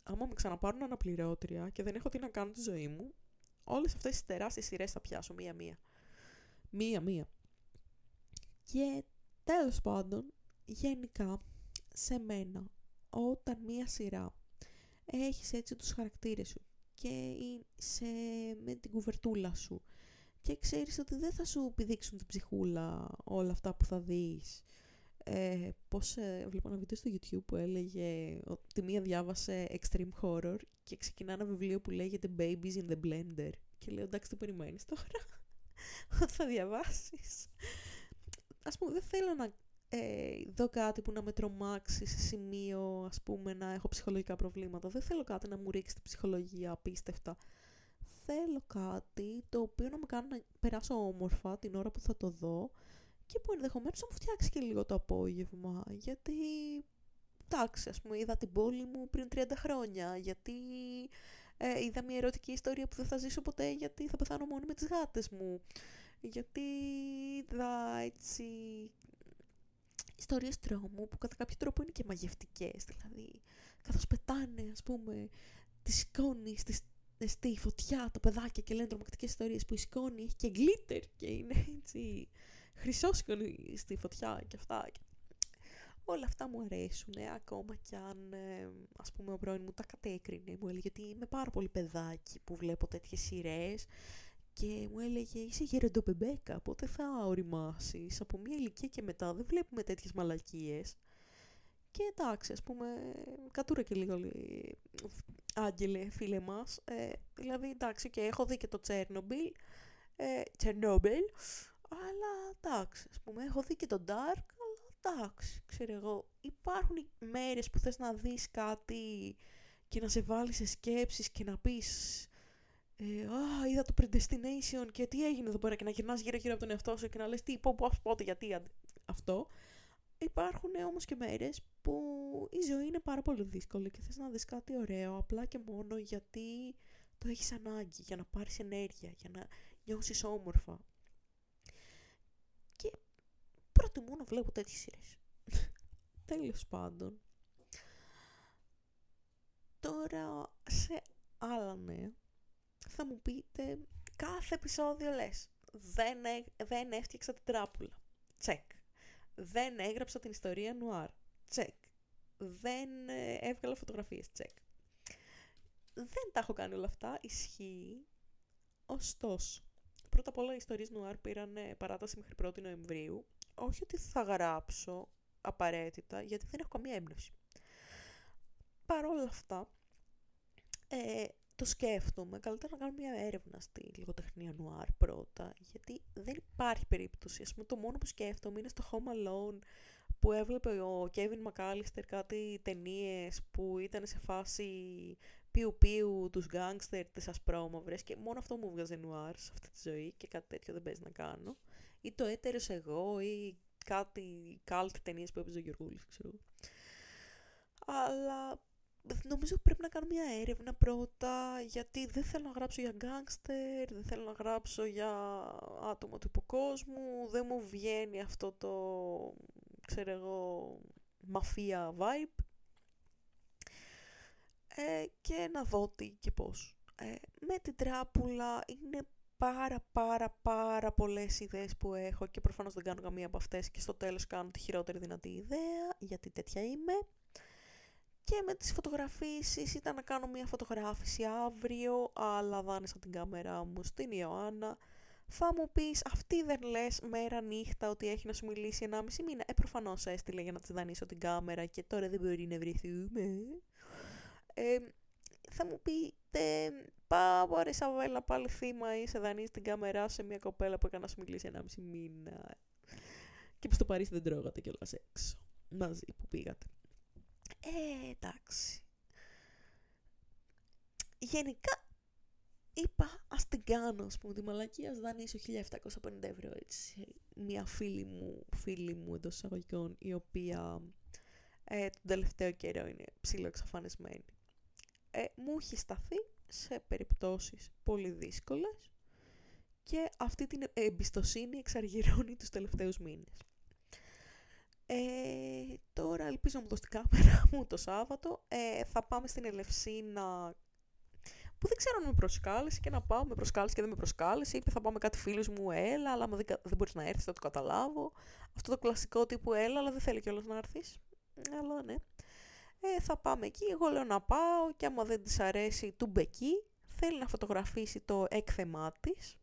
[SPEAKER 1] άμα με ξαναπάρουν αναπληρώτρια και δεν έχω τι να κάνω τη ζωή μου, όλες αυτές τις τεράστιες σειρές θα πιάσω μία-μία. Μία-μία. Και τέλος πάντων, γενικά, σε μένα, όταν μία σειρά έχεις έτσι τους χαρακτήρες σου και σε, με την κουβερτούλα σου. Και ξέρεις ότι δεν θα σου πηδήξουν την ψυχούλα όλα αυτά που θα δεις. Ε, πώς ε, βλέπω ένα βίντεο στο YouTube που έλεγε ότι μία διάβασε extreme horror και ξεκινά ένα βιβλίο που λέγεται Babies in the Blender. Και λέω εντάξει τι περιμένεις τώρα; Ότι (laughs) θα διαβάσεις ας πούμε δεν θέλω να ε, δω κάτι που να με τρομάξει σε σημείο ας πούμε να έχω ψυχολογικά προβλήματα. Δεν θέλω κάτι να μου ρίξει την ψυχολογία απίστευτα. Θέλω κάτι το οποίο να με κάνει να περάσω όμορφα την ώρα που θα το δω και που ενδεχομένως θα μου φτιάξει και λίγο το απόγευμα, γιατί εντάξει, ας πούμε, είδα την πόλη μου πριν 30 χρόνια, γιατί ε, είδα μια ερωτική ιστορία που δεν θα ζήσω ποτέ, γιατί θα πεθάνω μόνη με τις γάτες μου, γιατί είδα έτσι ιστορίες τρόμου που κατά κάποιο τρόπο είναι και μαγευτικές, δηλαδή καθώς πετάνε, ας πούμε, τη σκόνη στη, στη φωτιά το παιδάκια και λένε τρομακτικές ιστορίες που η σκόνη έχει και γκλίτερ και είναι έτσι χρυσόσκονη στη φωτιά και αυτά. Όλα αυτά μου αρέσουν, ακόμα κι αν ε, ας πούμε ο πρώην μου τα κατέκρινε. Μου έλεγε ότι είμαι πάρα πολύ παιδάκι που βλέπω τέτοιες σειρές και μου έλεγε είσαι γεροντοπεμπέκα, πότε θα οριμάσεις. Από μια ηλικία και μετά; Δεν βλέπουμε τέτοιες μαλακίες. Και εντάξει, ας πούμε, κατούρα και λίγο άγγελε φίλε μας. Ε, δηλαδή, εντάξει, και έχω δει και το Τσέρνομπιλ, ε, Τσερνόμπιλ, αλλά εντάξει, ας πούμε, έχω δει και τον Dark, αλλά εντάξει, ξέρω εγώ. Υπάρχουν μέρες που θες να δεις κάτι και να σε βάλεις σε σκέψεις και να πεις ε, «Α, είδα το Predestination και τι έγινε εδώ πέρα» και να γυρνάς γύρω-γύρω από τον εαυτό σου και να λες «Τι, πω, πω, πότε, γιατί αυτό». Υπάρχουν όμως και μέρες που η ζωή είναι πάρα πολύ δύσκολη και θες να δεις κάτι ωραίο απλά και μόνο γιατί το έχεις ανάγκη, για να πάρεις ενέργεια, για να νιώσεις όμορφα προτιμώ να βλέπω τέτοιες σειρές. (laughs) Τέλος πάντων. Τώρα σε άλλα νέα θα μου πείτε κάθε επεισόδιο λες δεν, δεν έφτιαξα την τράπουλα. Τσεκ. Δεν έγραψα την ιστορία νουάρ. Τσεκ. Δεν ε, έβγαλα φωτογραφίες. Τσεκ. Δεν τα έχω κάνει όλα αυτά. Ισχύει. Ωστόσο, πρώτα απ' όλα οι ιστορίες νουάρ πήραν παράταση μέχρι 1η Νοεμβρίου όχι ότι θα γράψω απαραίτητα, γιατί δεν έχω καμία έμπνευση. Παρ' όλα αυτά, ε, το σκέφτομαι. Καλύτερα να κάνω μια έρευνα στη λογοτεχνία νουάρ πρώτα, γιατί δεν υπάρχει περίπτωση. Ας πούμε, το μόνο που σκέφτομαι είναι στο Home Alone, που έβλεπε ο Kevin McAllister κάτι ταινίες που ήταν σε φάση πιου πιου τους γκάγκστερ, τις ασπρόμαυρες και μόνο αυτό μου βγάζει νουάρ σε αυτή τη ζωή και κάτι τέτοιο δεν παίζει να κάνω ή το έτερος εγώ ή κάτι κάλτ ταινίες που έπαιζε ο Γιωργούλης, ξέρω. Αλλά νομίζω πρέπει να κάνω μια έρευνα πρώτα γιατί δεν θέλω να γράψω για γκάγκστερ, δεν θέλω να γράψω για άτομα του υποκόσμου, δεν μου βγαίνει αυτό το, ξέρω εγώ, μαφία vibe. Ε, και να δω τι και πώς. Ε, με την τράπουλα είναι πάρα πάρα πάρα πολλές ιδέες που έχω και προφανώς δεν κάνω καμία από αυτές και στο τέλος κάνω τη χειρότερη δυνατή ιδέα γιατί τέτοια είμαι. Και με τις φωτογραφίσεις ήταν να κάνω μια φωτογράφηση αύριο, αλλά δάνεισα την κάμερά μου στην Ιωάννα. Θα μου πεις, αυτή δεν λες μέρα νύχτα ότι έχει να σου μιλήσει 1,5 μήνα. Ε, προφανώς έστειλε για να της δανείσω την κάμερα και τώρα δεν μπορεί να βρεθούμε. Ε, θα μου πείτε, πάω ρε Σαβέλα πάλι θύμα είσαι δανείς την κάμερά σε μια κοπέλα που έκανα να σου μιλήσει 1,5 μήνα. Και που στο Παρίσι δεν τρώγατε κιόλας έξω. Μαζί που πήγατε. Ε, εντάξει. Γενικά είπα ας την κάνω, ας πούμε, τη μαλακία, ας δανείσω 1750 ευρώ, έτσι. Μια φίλη μου, φίλη μου εντός εισαγωγικών, η οποία ε, τον τελευταίο καιρό είναι ψηλό εξαφανισμένη. Ε, μου έχει σταθεί σε περιπτώσεις πολύ δύσκολες και αυτή την εμπιστοσύνη εξαργυρώνει τους τελευταίους μήνες. Ε, τώρα ελπίζω να μου δώσει την κάμερα (laughs) μου το Σάββατο. Ε, θα πάμε στην Ελευσίνα που δεν ξέρω αν με προσκάλεσε και να πάω, με προσκάλεσε και δεν με προσκάλεσε. Είπε θα πάω με κάτι φίλους μου, έλα, αλλά δεν, δεν μπορείς να έρθεις, θα το καταλάβω. Αυτό το κλασικό τύπου έλα, αλλά δεν θέλει κιόλας να έρθεις. Αλλά ναι. Ε, θα πάμε εκεί, εγώ λέω να πάω και άμα δεν της αρέσει του μπεκί, θέλει να φωτογραφίσει το έκθεμά της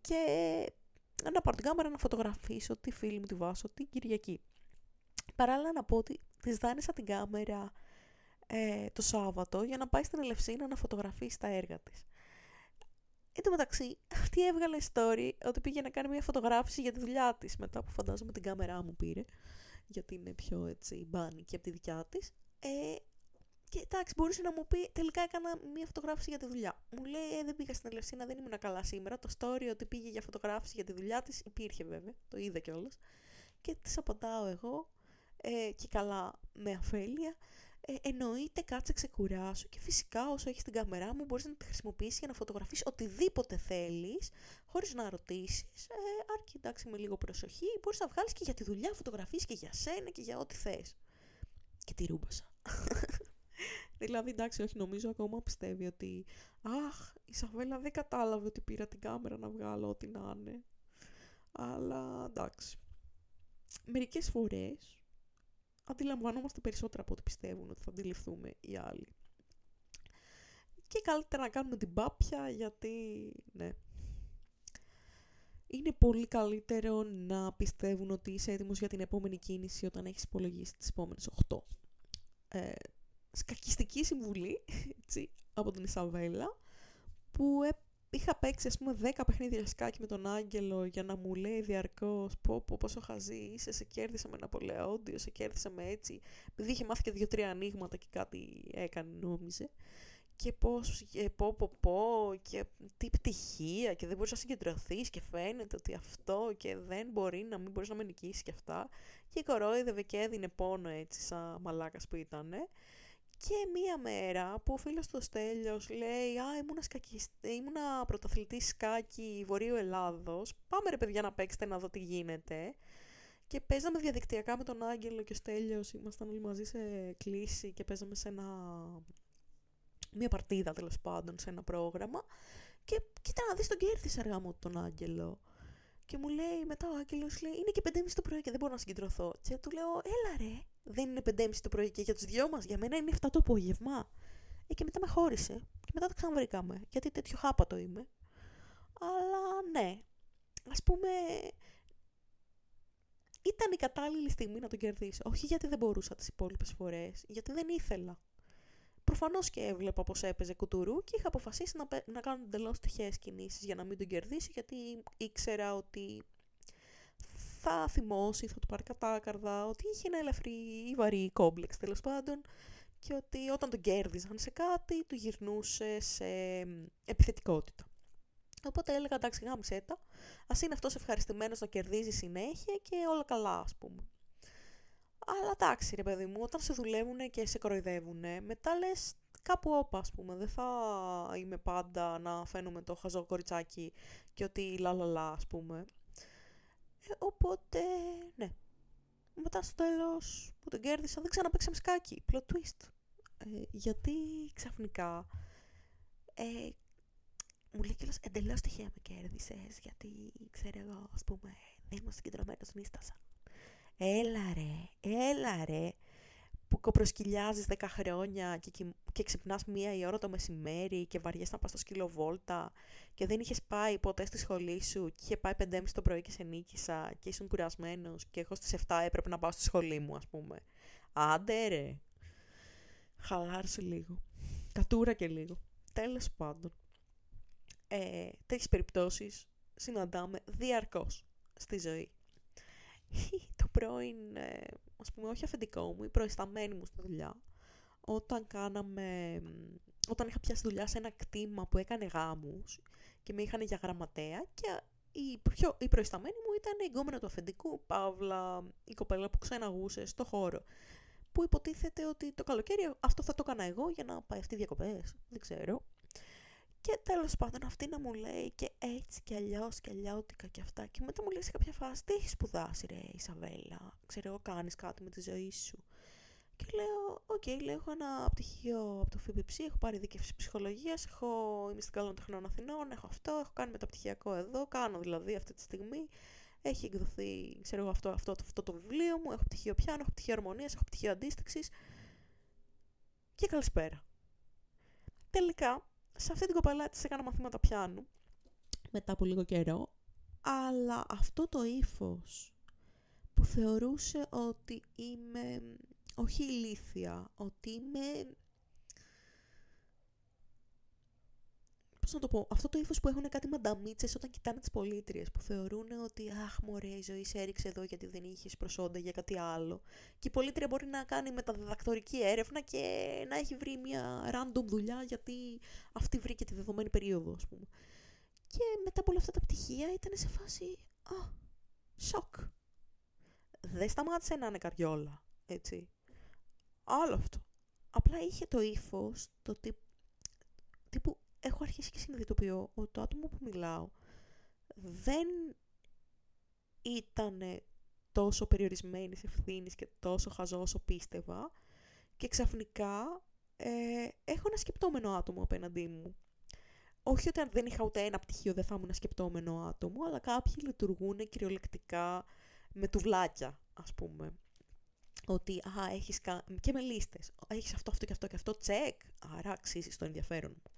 [SPEAKER 1] και να πάρω την κάμερα να φωτογραφίσω τη φίλη μου τη Βάσο την Κυριακή. Παράλληλα να πω ότι της δάνεισα την κάμερα ε, το Σάββατο για να πάει στην Ελευσίνα να φωτογραφίσει τα έργα της. Εν τω μεταξύ, αυτή έβγαλε story ότι πήγε να κάνει μια φωτογράφηση για τη δουλειά της μετά που φαντάζομαι την κάμερά μου πήρε γιατί είναι πιο έτσι μπάνικη από τη δικιά της. Ε, και εντάξει, μπορούσε να μου πει, τελικά έκανα μια φωτογράφηση για τη δουλειά. Μου λέει, ε, δεν πήγα στην Ελευσίνα, δεν ήμουν καλά σήμερα. Το story ότι πήγε για φωτογράφηση για τη δουλειά της υπήρχε βέβαια, το είδα κιόλας. Και της απαντάω εγώ, ε, και καλά με αφέλεια. Ε, εννοείται κάτσε ξεκουράσου. Και φυσικά όσο έχεις την κάμερά μου μπορείς να τη χρησιμοποιήσεις για να φωτογραφίσεις οτιδήποτε θέλεις χωρίς να ρωτήσεις. Ε, αρκεί εντάξει με λίγο προσοχή. Μπορείς να βγάλεις και για τη δουλειά φωτογραφίες και για σένα και για ό,τι θες. Και τη ρούμπασα. (laughs) Δηλαδή εντάξει όχι νομίζω ακόμα πιστεύει ότι αχ η Σαβέλα δεν κατάλαβε ότι πήρα την κάμερα να βγάλω ό,τι να είναι αλλά εντάξει. Μερικές φορές αντιλαμβανόμαστε περισσότερα από ό,τι πιστεύουν ότι θα αντιληφθούμε οι άλλοι. Και καλύτερα να κάνουμε την πάπια γιατί, ναι, είναι πολύ καλύτερο να πιστεύουν ότι είσαι έτοιμος για την επόμενη κίνηση όταν έχεις υπολογίσει τις επόμενες 8. Ε, σκακιστική συμβουλή, (laughs) έτσι, από την Ισαβέλα, που είχα παίξει ας πούμε 10 παιχνίδια σκάκι με τον Άγγελο για να μου λέει διαρκώς πω, πω πόσο χαζή είσαι, σε κέρδισα με Ναπολεόντιο, σε κέρδισα με έτσι. Επειδή είχε μάθει και δύο-τρία ανοίγματα και κάτι έκανε νόμιζε. Και πώς, και πω, πω, πω, και τι πτυχία και δεν μπορείς να συγκεντρωθείς και φαίνεται ότι αυτό και δεν μπορεί να μην μπορείς να με νικήσεις και αυτά. Και η κορόιδευε και έδινε πόνο έτσι σαν μαλάκας που ήτανε. Και μία μέρα που ο φίλος του Στέλιος λέει «Α, ήμουνα, σκακιστή, ήμουνα πρωταθλητής σκάκι Βορείου Ελλάδος, πάμε ρε παιδιά να παίξετε να δω τι γίνεται». Και παίζαμε διαδικτυακά με τον Άγγελο και ο Στέλιος, ήμασταν όλοι μαζί σε κλίση και παίζαμε σε ένα... Μία παρτίδα τέλος πάντων σε ένα πρόγραμμα. Και κοίτα να δεις τον κέρδισε αργά μου τον Άγγελο. Και μου λέει μετά ο Άγγελος, λέει: Είναι και 5.30 το πρωί και δεν μπορώ να συγκεντρωθώ. Και του λέω: Έλα ρε, δεν είναι 5.30 το πρωί και για τους δυο μας. Για μένα είναι 7 το απόγευμα. Ε, και μετά με χώρισε. Και μετά τα ξαναβρήκαμε. Γιατί τέτοιο χάπατο είμαι. Αλλά ναι. Α πούμε. Ήταν η κατάλληλη στιγμή να τον κερδίσω. Όχι γιατί δεν μπορούσα τις υπόλοιπες φορές. Γιατί δεν ήθελα. Προφανώς και έβλεπα πώ έπαιζε κουτουρού και είχα αποφασίσει να, να κάνω εντελώς τυχαίες κινήσεις για να μην τον κερδίσει, γιατί ήξερα ότι θα θυμώσει, θα του πάρει κατάκαρδα, ότι είχε ένα ελαφρύ ή βαρύ κόμπλεξ τέλος πάντων και ότι όταν τον κέρδιζαν σε κάτι, του γυρνούσε σε επιθετικότητα. Οπότε έλεγα εντάξει, γάμισε τα. Α είναι αυτός ευχαριστημένος να κερδίζει συνέχεια και όλα καλά, ας πούμε. Αλλά εντάξει, ρε παιδί μου, όταν σε δουλεύουν και σε κοροϊδεύουν, μετά λες κάπου όπα, ας πούμε. Δεν θα είμαι πάντα να φαίνομαι το χαζό κοριτσάκι και ότι λαλαλά, ας πούμε. Ε, οπότε, ναι. Μετά στο τέλος που τον κέρδισα, δεν ξαναπαίξαμε σκάκι. Plot twist. Ε, γιατί ξαφνικά ε, μου λέει κιόλας εντελώς τυχαία με κέρδισες γιατί ξέρω εγώ ας πούμε δεν ήμουν συγκεντρωμένος νίστασα έλα ρε, έλα ρε, που κοπροσκυλιάζεις 10 χρόνια και, και, και ξυπνάς μία η ώρα το μεσημέρι και βαριέσαι να πας στο σκυλοβόλτα και δεν είχες πάει ποτέ στη σχολή σου και είχε πάει 5.30 το πρωί και σε νίκησα και ήσουν κουρασμένος και εγώ στις 7 έπρεπε να πάω στη σχολή μου ας πούμε. Άντε ρε. Χαλάρωσε λίγο. Κατούρα και λίγο. Τέλος πάντων. Ε, τέτοιες περιπτώσεις συναντάμε διαρκώς στη ζωή. (laughs) το πρώην, ε, ας πούμε, όχι αφεντικό μου, η προϊσταμένη μου στη δουλειά, όταν κάναμε, όταν είχα πιάσει δουλειά σε ένα κτήμα που έκανε γάμους και με είχαν για γραμματέα και η, πιο, η προϊσταμένη μου ήταν η γκόμενα του αφεντικού, Παύλα, η κοπέλα που ξεναγούσε στο χώρο. Που υποτίθεται ότι το καλοκαίρι αυτό θα το έκανα εγώ για να πάει αυτή διακοπές. Δεν ξέρω. Και τέλος πάντων αυτή να μου λέει και έτσι και αλλιώς και αλλιώτικα και αυτά. Και μετά μου λέει σε κάποια φάση, τι έχεις σπουδάσει, ρε Ισαβέλα. Ξέρω εγώ, κάνεις κάτι με τη ζωή σου. Και λέω, ok, okay, λέω, έχω ένα πτυχίο από το ΦΠΨ, έχω πάρει ειδίκευση ψυχολογίας, έχω, είμαι στην Καλών Τεχνών Αθηνών, έχω αυτό, έχω κάνει μεταπτυχιακό εδώ, κάνω δηλαδή αυτή τη στιγμή. Έχει εκδοθεί, ξέρω εγώ, αυτό, αυτό, αυτό, αυτό το βιβλίο μου, έχω πτυχίο πιάνο, έχω πτυχίο αρμονίας, έχω πτυχίο αντίστοιξη. Και καλησπέρα. Τελικά, σε αυτή την κοπέλα της έκανα μαθήματα πιάνου. Μετά από λίγο καιρό, αλλά αυτό το ύφος που θεωρούσε ότι είμαι όχι ηλίθια, ότι είμαι... Πώς να το πω, αυτό το ύφος που έχουν κάτι μανταμίτσες όταν κοιτάνε τις πολίτριες, που θεωρούν ότι «Αχ, μωρέ, η ζωή σε έριξε εδώ γιατί δεν είχες προσόντα για κάτι άλλο». Και η πολίτρια μπορεί να κάνει μεταδιδακτορική έρευνα και να έχει βρει μια random δουλειά γιατί αυτή βρήκε τη δεδομένη περίοδο, ας πούμε. Και μετά από όλα αυτά τα πτυχία ήταν σε φάση «Α, σοκ». Δεν σταμάτησε να είναι καριόλα, έτσι. Άλλο αυτό. Απλά είχε το ύφος, το τύπου, τύπου έχω αρχίσει και συνειδητοποιώ ότι το άτομο που μιλάω δεν ήταν τόσο περιορισμένης ευθύνης και τόσο χαζό όσο πίστευα και ξαφνικά ε, έχω ένα σκεπτόμενο άτομο απέναντί μου. Όχι ότι αν δεν είχα ούτε ένα πτυχίο δεν θα ήμουν ένα σκεπτόμενο άτομο, αλλά κάποιοι λειτουργούν κυριολεκτικά με τουβλάκια, ας πούμε ότι α, έχεις κα... και με λίστες, έχεις αυτό, αυτό και αυτό και αυτό, τσεκ, άρα αξίζει το ενδιαφέρον μου.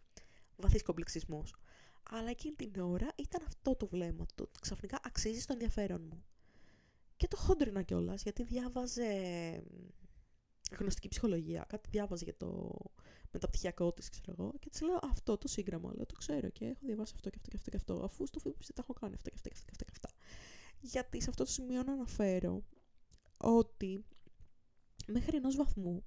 [SPEAKER 1] Βαθύς κομπλεξισμός. Αλλά εκείνη την ώρα ήταν αυτό το βλέμμα του, ξαφνικά αξίζει το ενδιαφέρον μου. Και το χόντρινα κιόλας, γιατί διάβαζε γνωστική ψυχολογία, κάτι διάβαζε για το μεταπτυχιακό της, ξέρω εγώ, και της λέω αυτό το σύγγραμμα, λέω το ξέρω και έχω διαβάσει αυτό και αυτό και αυτό και αυτό, αφού στο φίλο τα έχω κάνει αυτά και αυτά και αυτά και αυτά. Γιατί σε αυτό το σημείο να αναφέρω ότι μέχρι ενός βαθμού.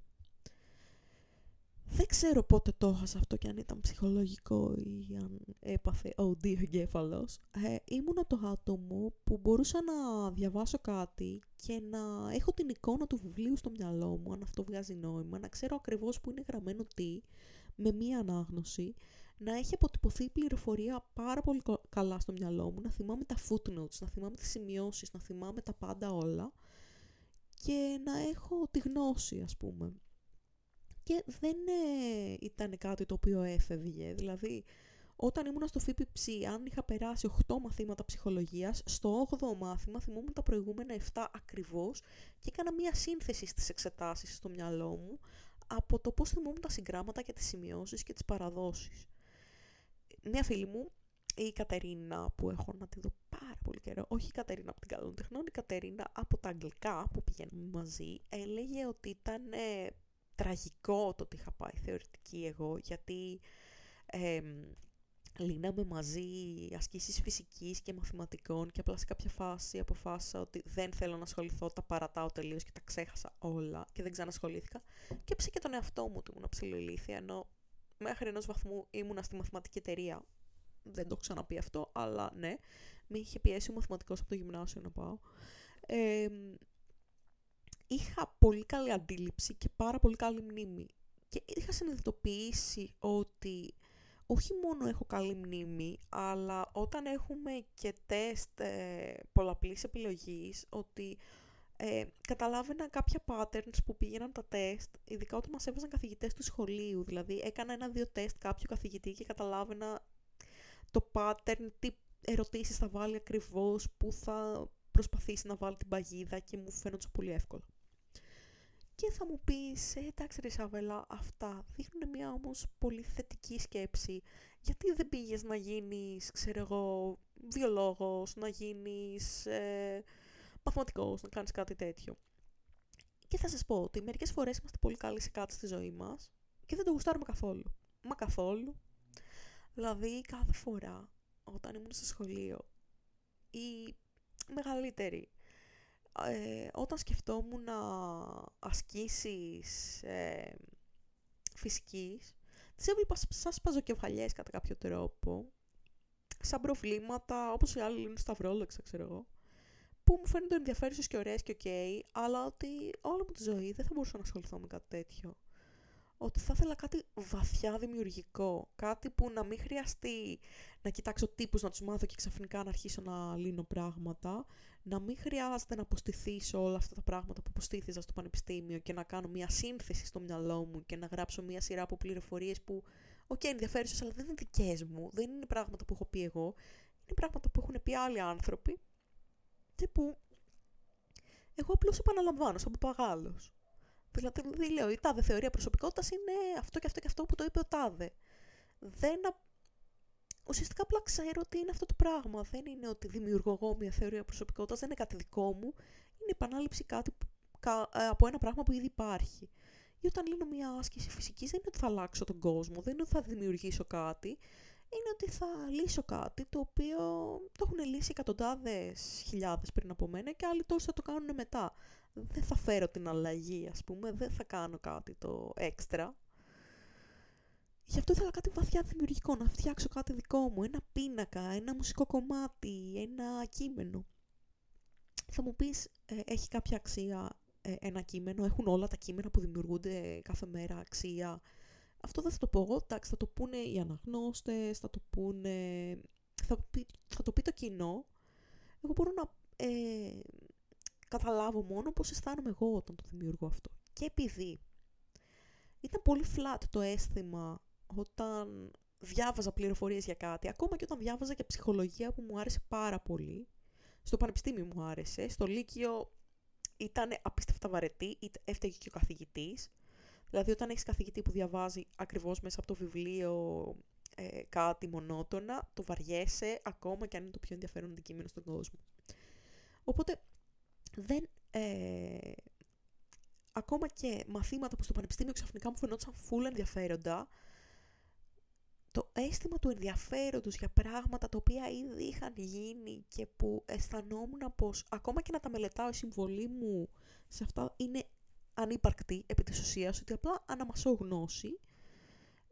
[SPEAKER 1] Δεν ξέρω πότε το έχασα αυτό και αν ήταν ψυχολογικό ή αν έπαθε ο εγκέφαλος. Ε, ήμουνα το άτομο που μπορούσα να διαβάσω κάτι και να έχω την εικόνα του βιβλίου στο μυαλό μου, αν αυτό βγάζει νόημα, να ξέρω ακριβώς που είναι γραμμένο τι, με μία ανάγνωση, να έχει αποτυπωθεί η πληροφορία πάρα πολύ καλά στο μυαλό μου, να θυμάμαι τα footnotes, να θυμάμαι τις σημειώσεις, να θυμάμαι τα πάντα όλα και να έχω τη γνώση ας πούμε. Και δεν ε, ήταν κάτι το οποίο έφευγε, δηλαδή όταν ήμουν στο ΦΠΨ, αν είχα περάσει 8 μαθήματα ψυχολογίας, στο 8ο μάθημα θυμόμουν τα προηγούμενα 7 ακριβώς και έκανα μία σύνθεση στις εξετάσεις στο μυαλό μου από το πώς θυμόμουν τα συγγράμματα και τις σημειώσεις και τις παραδόσεις. Μία φίλη μου, η Κατερίνα που έχω να τη δω πάρα πολύ καιρό, όχι η Κατερίνα από την Καλών Τεχνών, η Κατερίνα από τα αγγλικά που πηγαίνουμε μαζί, έλεγε ότι ήταν ε, τραγικό το ότι είχα πάει θεωρητική εγώ, γιατί ε, λύναμε μαζί ασκήσεις φυσικής και μαθηματικών και απλά σε κάποια φάση αποφάσισα ότι δεν θέλω να ασχοληθώ, τα παρατάω τελείως και τα ξέχασα όλα και δεν ξανασχολήθηκα και έψε και τον εαυτό μου ότι ήμουν ψηλοηλήθεια, ενώ μέχρι ενός βαθμού ήμουνα στη μαθηματική εταιρεία δεν το έχω ξαναπεί αυτό, αλλά ναι, με είχε πιέσει ο μαθηματικός από το γυμνάσιο να πάω. Είχα πολύ καλή αντίληψη και πάρα πολύ καλή μνήμη. Και είχα συνειδητοποιήσει ότι όχι μόνο έχω καλή μνήμη, αλλά όταν έχουμε και τεστ ε, πολλαπλής επιλογής, ότι ε, καταλάβαινα κάποια patterns που πήγαιναν τα τεστ, ειδικά όταν μας έβαζαν καθηγητές του σχολείου. Δηλαδή, έκανα ένα-δύο τεστ κάποιο καθηγητή και καταλάβαινα το pattern, τι ερωτήσεις θα βάλει ακριβώς, πού θα προσπαθήσει να βάλει την παγίδα και μου φαίνονταν πολύ εύκολο. Και θα μου πεις, ε, εντάξει ρε Σαβέλα, αυτά δείχνουν μια όμως πολύ θετική σκέψη. Γιατί δεν πήγες να γίνεις, ξέρω εγώ, βιολόγος, να γίνεις ε, μαθηματικός, να κάνεις κάτι τέτοιο. Και θα σας πω ότι μερικές φορές είμαστε πολύ καλοί σε κάτι στη ζωή μας και δεν το γουστάρουμε καθόλου. Μα καθόλου. Δηλαδή κάθε φορά όταν ήμουν στο σχολείο ή μεγαλύτερη ε, όταν σκεφτόμουν ασκήσεις ε, φυσικής, τις έβλεπα σαν σπαζοκεφαλιές κατά κάποιο τρόπο, σαν προβλήματα, όπως οι άλλοι λύνουν σταυρόλεξα, ξέρω εγώ, που μου φαίνονται ενδιαφέρουσες και ωραίες και ok, okay, αλλά ότι όλη μου τη ζωή δεν θα μπορούσα να ασχοληθώ με κάτι τέτοιο. Ότι θα ήθελα κάτι βαθιά δημιουργικό, κάτι που να μην χρειαστεί να κοιτάξω τύπους να τους μάθω και ξαφνικά να αρχίσω να λύνω πράγματα, να μην χρειάζεται να αποστηθίσω όλα αυτά τα πράγματα που αποστήθισα στο πανεπιστήμιο και να κάνω μια σύνθεση στο μυαλό μου και να γράψω μια σειρά από πληροφορίες που, ok, okay, ενδιαφέρουσες, αλλά δεν είναι δικές μου, δεν είναι πράγματα που έχω πει εγώ, είναι πράγματα που έχουν πει άλλοι άνθρωποι και που εγώ απλώς επαναλαμβάνω σαν παπαγάλος. Δηλαδή λέω, η τάδε θεωρία προσωπικότητας είναι αυτό και αυτό και αυτό που το είπε ο τάδε. Δεν Ουσιαστικά απλά ξέρω ότι είναι αυτό το πράγμα. Δεν είναι ότι δημιουργώ εγώ μια θεωρία προσωπικότητας, δεν είναι κάτι δικό μου. Είναι επανάληψη κάτι ε, από ένα πράγμα που ήδη υπάρχει. Ή όταν λύνω μια άσκηση φυσικής, δεν είναι ότι θα αλλάξω τον κόσμο, δεν είναι ότι θα δημιουργήσω κάτι. Είναι ότι θα λύσω κάτι το οποίο το έχουν λύσει εκατοντάδες χιλιάδες πριν από μένα και άλλοι τόσοι θα το κάνουν μετά δεν θα φέρω την αλλαγή, ας πούμε, δεν θα κάνω κάτι το έξτρα. Γι' αυτό ήθελα κάτι βαθιά δημιουργικό, να φτιάξω κάτι δικό μου, ένα πίνακα, ένα μουσικό κομμάτι, ένα κείμενο. Θα μου πεις, ε, έχει κάποια αξία ε, ένα κείμενο, έχουν όλα τα κείμενα που δημιουργούνται κάθε μέρα αξία; Αυτό δεν θα το πω εγώ, εντάξει, θα το πούνε οι αναγνώστες, θα το πούνε... Θα, θα το πει το κοινό. Εγώ μπορώ να ε, καταλάβω μόνο πώς αισθάνομαι εγώ όταν το δημιουργώ αυτό. Και επειδή ήταν πολύ flat το αίσθημα όταν διάβαζα πληροφορίες για κάτι, ακόμα και όταν διάβαζα για ψυχολογία που μου άρεσε πάρα πολύ, στο πανεπιστήμιο μου άρεσε, στο Λύκειο ήταν απίστευτα βαρετή, έφταιγε και ο καθηγητής, δηλαδή όταν έχεις καθηγητή που διαβάζει ακριβώς μέσα από το βιβλίο ε, κάτι μονότονα, το βαριέσαι ακόμα και αν είναι το πιο ενδιαφέρον αντικείμενο στον κόσμο. Οπότε δεν... Ε, ακόμα και μαθήματα που στο πανεπιστήμιο ξαφνικά μου φαινόταν φούλα ενδιαφέροντα, το αίσθημα του ενδιαφέροντος για πράγματα τα οποία ήδη είχαν γίνει και που αισθανόμουν πως ακόμα και να τα μελετάω η συμβολή μου σε αυτά είναι ανύπαρκτη επί της ουσίας, ότι απλά αναμασώ γνώση,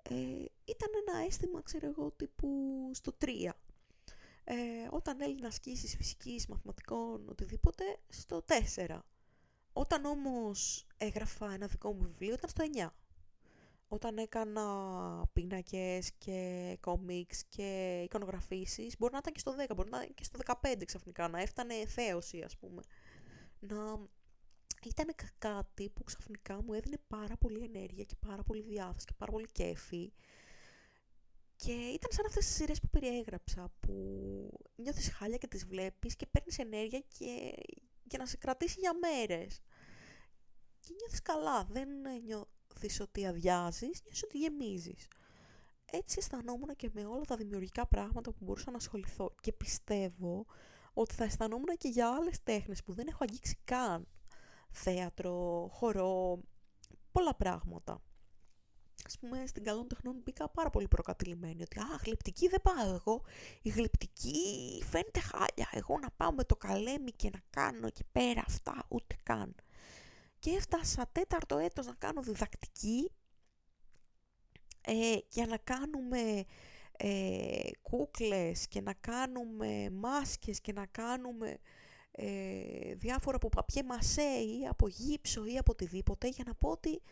[SPEAKER 1] ε, ήταν ένα αίσθημα, ξέρω εγώ, τύπου στο 3 ε, όταν έλυνα ασκήσεις φυσικής, μαθηματικών, οτιδήποτε, στο 4. Όταν όμως έγραφα ένα δικό μου βιβλίο ήταν στο 9. Όταν έκανα πίνακες και κόμιξ και εικονογραφήσεις, μπορεί να ήταν και στο 10, μπορεί να ήταν και στο 15 ξαφνικά, να έφτανε θέωση ας πούμε. Να... Ήταν κάτι που ξαφνικά μου έδινε πάρα πολύ ενέργεια και πάρα πολύ διάθεση και πάρα πολύ κέφι και ήταν σαν αυτές τις σειρές που περιέγραψα, που νιώθεις χάλια και τις βλέπεις και παίρνεις ενέργεια και για να σε κρατήσει για μέρες. Και νιώθεις καλά, δεν νιώθεις ότι αδειάζεις, νιώθεις ότι γεμίζεις. Έτσι αισθανόμουν και με όλα τα δημιουργικά πράγματα που μπορούσα να ασχοληθώ και πιστεύω ότι θα αισθανόμουν και για άλλες τέχνες που δεν έχω αγγίξει καν. Θέατρο, χορό, πολλά πράγματα ας πούμε, στην καλών τεχνών μπήκα πάρα πολύ προκατηλημένη. Ότι, α, γλυπτική δεν πάω εγώ. Η γλυπτική φαίνεται χάλια. Εγώ να πάω με το καλέμι και να κάνω εκεί πέρα αυτά, ούτε καν. Και έφτασα τέταρτο έτος να κάνω διδακτική ε, για να κάνουμε ε, κούκλες και να κάνουμε μάσκες και να κάνουμε ε, διάφορα από παπιέ μασέ ή από γύψο ή από οτιδήποτε για να πω ότι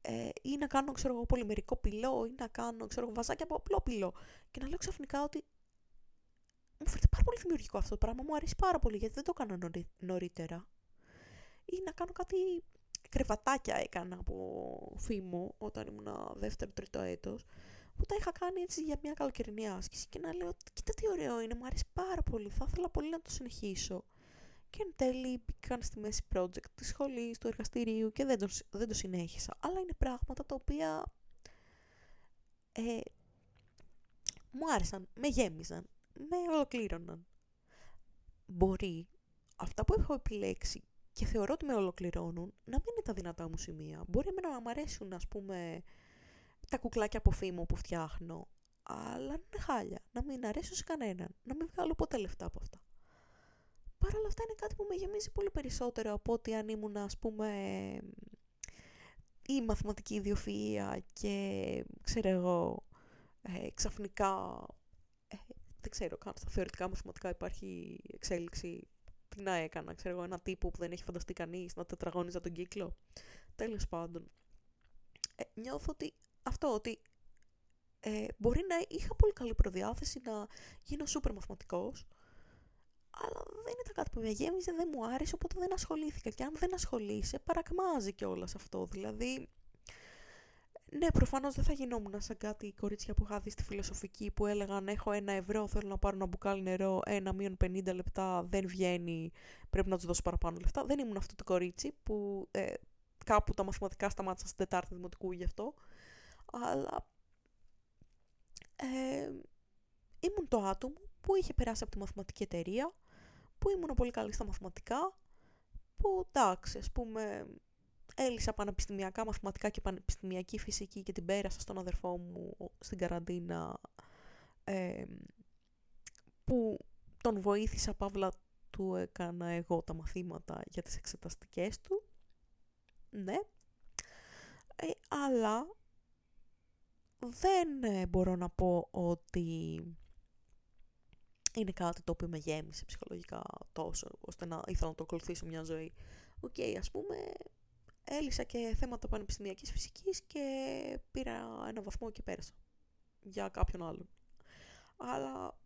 [SPEAKER 1] ε, ή να κάνω ξέρω εγώ πολυμερικό πυλό ή να κάνω ξέρω εγώ βαζάκια από απλό πυλό. Και να λέω ξαφνικά ότι μου φαίνεται πάρα πολύ δημιουργικό αυτό το πράγμα, μου αρέσει πάρα πολύ γιατί δεν το έκανα νωρίτερα ή να κάνω κάτι κρεβατάκια έκανα από φήμο όταν ήμουν δεύτερο τρίτο έτος που τα είχα κάνει έτσι για μια καλοκαιρινή άσκηση και να λέω κοίτα τι ωραίο είναι, μου αρέσει πάρα πολύ, θα ήθελα πολύ να το συνεχίσω και εν τέλει μπήκαν στη μέση project της σχολής, του εργαστηρίου και δεν το, δεν το συνέχισα. Αλλά είναι πράγματα τα οποία ε, μου άρεσαν, με γέμιζαν, με ολοκλήρωναν. Μπορεί αυτά που έχω επιλέξει και θεωρώ ότι με ολοκληρώνουν να μην είναι τα δυνατά μου σημεία. Μπορεί να μου αρέσουν, ας πούμε, τα κουκλάκια από φήμο που φτιάχνω, αλλά να είναι χάλια, να μην αρέσουν σε κανέναν, να μην βγάλω ποτέ λεφτά από αυτά. Παρ' όλα αυτά είναι κάτι που με γεμίζει πολύ περισσότερο από ότι αν ήμουν, ας πούμε, η μαθηματική ιδιοφυΐα και, ξέρω εγώ, ε, ξαφνικά, ε, δεν ξέρω καν, στα θεωρητικά μαθηματικά υπάρχει εξέλιξη. Τι να έκανα, ξέρω εγώ, ένα τύπο που δεν έχει φανταστεί κανείς να τετραγώνιζα τον κύκλο. Τέλος πάντων. Ε, νιώθω ότι αυτό, ότι ε, μπορεί να είχα πολύ καλή προδιάθεση να γίνω σούπερ μαθηματικός, αλλά δεν ήταν κάτι που με γέμιζε, δεν μου άρεσε, οπότε δεν ασχολήθηκα. Και αν δεν ασχολείσαι, παρακμάζει κιόλας αυτό. Δηλαδή, ναι, προφανώς δεν θα γινόμουν σαν κάτι κορίτσια που είχα δει στη φιλοσοφική που έλεγαν Έχω ένα ευρώ, θέλω να πάρω ένα μπουκάλι νερό, ένα μείον 50 λεπτά, δεν βγαίνει, πρέπει να τους δώσω παραπάνω λεφτά. Δεν ήμουν αυτό το κορίτσι που ε, κάπου τα μαθηματικά σταμάτησαν στην Τετάρτη Δημοτικού γι' αυτό. Αλλά ε, ήμουν το άτομο που είχε περάσει από τη μαθηματική εταιρεία, που ήμουν πολύ καλή στα μαθηματικά, που εντάξει, ας πούμε, έλυσα πανεπιστημιακά μαθηματικά και πανεπιστημιακή φυσική και την πέρασα στον αδερφό μου στην καραντίνα, ε, που τον βοήθησα, παύλα του έκανα εγώ τα μαθήματα για τις εξεταστικές του. Ναι. Ε, αλλά δεν ε, μπορώ να πω ότι είναι κάτι το οποίο με γέμισε ψυχολογικά τόσο, ώστε να ήθελα να το ακολουθήσω μια ζωή. Ok, okay, ας πούμε, έλυσα και θέματα πανεπιστημιακής φυσικής και πήρα ένα βαθμό και πέρασα για κάποιον άλλον. Αλλά,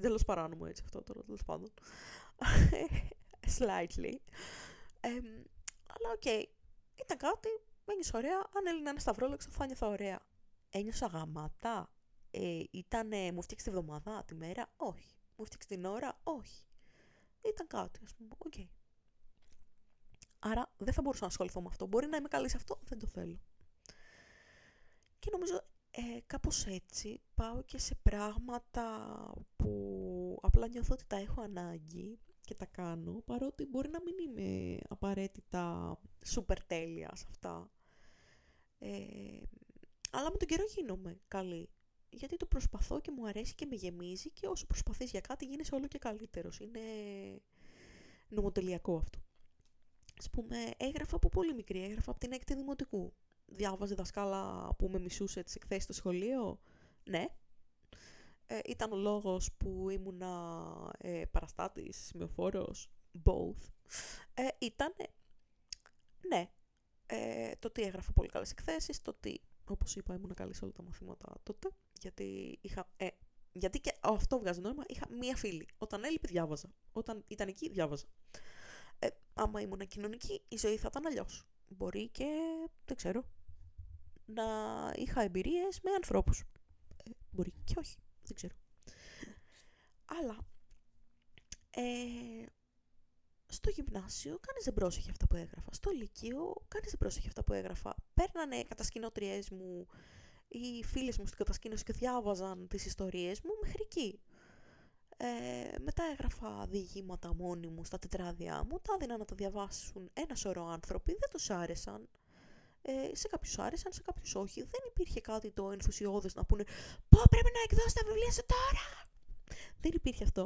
[SPEAKER 1] τέλος παράνομο έτσι αυτό τώρα, τέλος πάντων. (laughs) Slightly. αλλά ok, okay, ήταν κάτι, ένιωσα ωραία, αν έλυνα ένα σταυρόλεξο θα νιώθω ωραία ένιωσα γαμάτα. Ε, ήτανε, μου 'φτιαξε τη βδομάδα, τη μέρα, όχι. Μου 'φτιαξε την ώρα, όχι. Ήταν κάτι, ας πούμε, ok. Okay. Άρα δεν θα μπορούσα να ασχοληθώ με αυτό. Μπορεί να είμαι καλή σε αυτό, δεν το θέλω. Και νομίζω ε, κάπως έτσι πάω και σε πράγματα που απλά νιώθω ότι τα έχω ανάγκη και τα κάνω, παρότι μπορεί να μην είμαι απαραίτητα σούπερ τέλεια σε αυτά. Ε, αλλά με τον καιρό γίνομαι καλή. Γιατί το προσπαθώ και μου αρέσει και με γεμίζει και όσο προσπαθείς για κάτι γίνεσαι όλο και καλύτερος. Είναι νομοτελειακό αυτό. Ας πούμε, έγραφα από πολύ μικρή, έγραφα από την έκτη δημοτικού. Διάβαζε δασκάλα που με μισούσε τις εκθέσεις στο σχολείο; Ναι. Ε, ήταν ο λόγος που ήμουνα ε, παραστάτης, σημειοφόρος; Both. Ε, ήτανε... Ναι. Ε, το ότι έγραφα πολύ καλές εκθέσεις, το ότι Όπως είπα, ήμουν καλή σε όλα τα μαθήματα τότε. Γιατί είχα. Ε, γιατί και αυτό βγάζει νόημα. Είχα μία φίλη. Όταν έλειπε, διάβαζα. Όταν ήταν εκεί, διάβαζα. Ε, άμα ήμουν κοινωνική, η ζωή θα ήταν αλλιώς. Μπορεί και. δεν ξέρω. Να είχα εμπειρίες με ανθρώπους. Ε, μπορεί και όχι. Δεν ξέρω. Αλλά. Ε, στο γυμνάσιο κανείς δεν πρόσεχε αυτά που έγραφα. Στο λυκείο κανείς δεν πρόσεχε αυτά που έγραφα. Παίρνανε κατασκηνώτριές μου ή φίλες μου στην κατασκήνωση και διάβαζαν τις ιστορίες μου μέχρι εκεί. Ε, μετά έγραφα διηγήματα μόνη μου στα τετράδια μου, τα έδινα να τα διαβάσουν ένα σωρό άνθρωποι, δεν τους άρεσαν. Ε, σε κάποιους άρεσαν, σε κάποιους όχι. Δεν υπήρχε κάτι το ενθουσιώδες να πούνε «Πω, πρέπει να εκδώσεις τα βιβλία σου τώρα!» Δεν υπήρχε αυτό.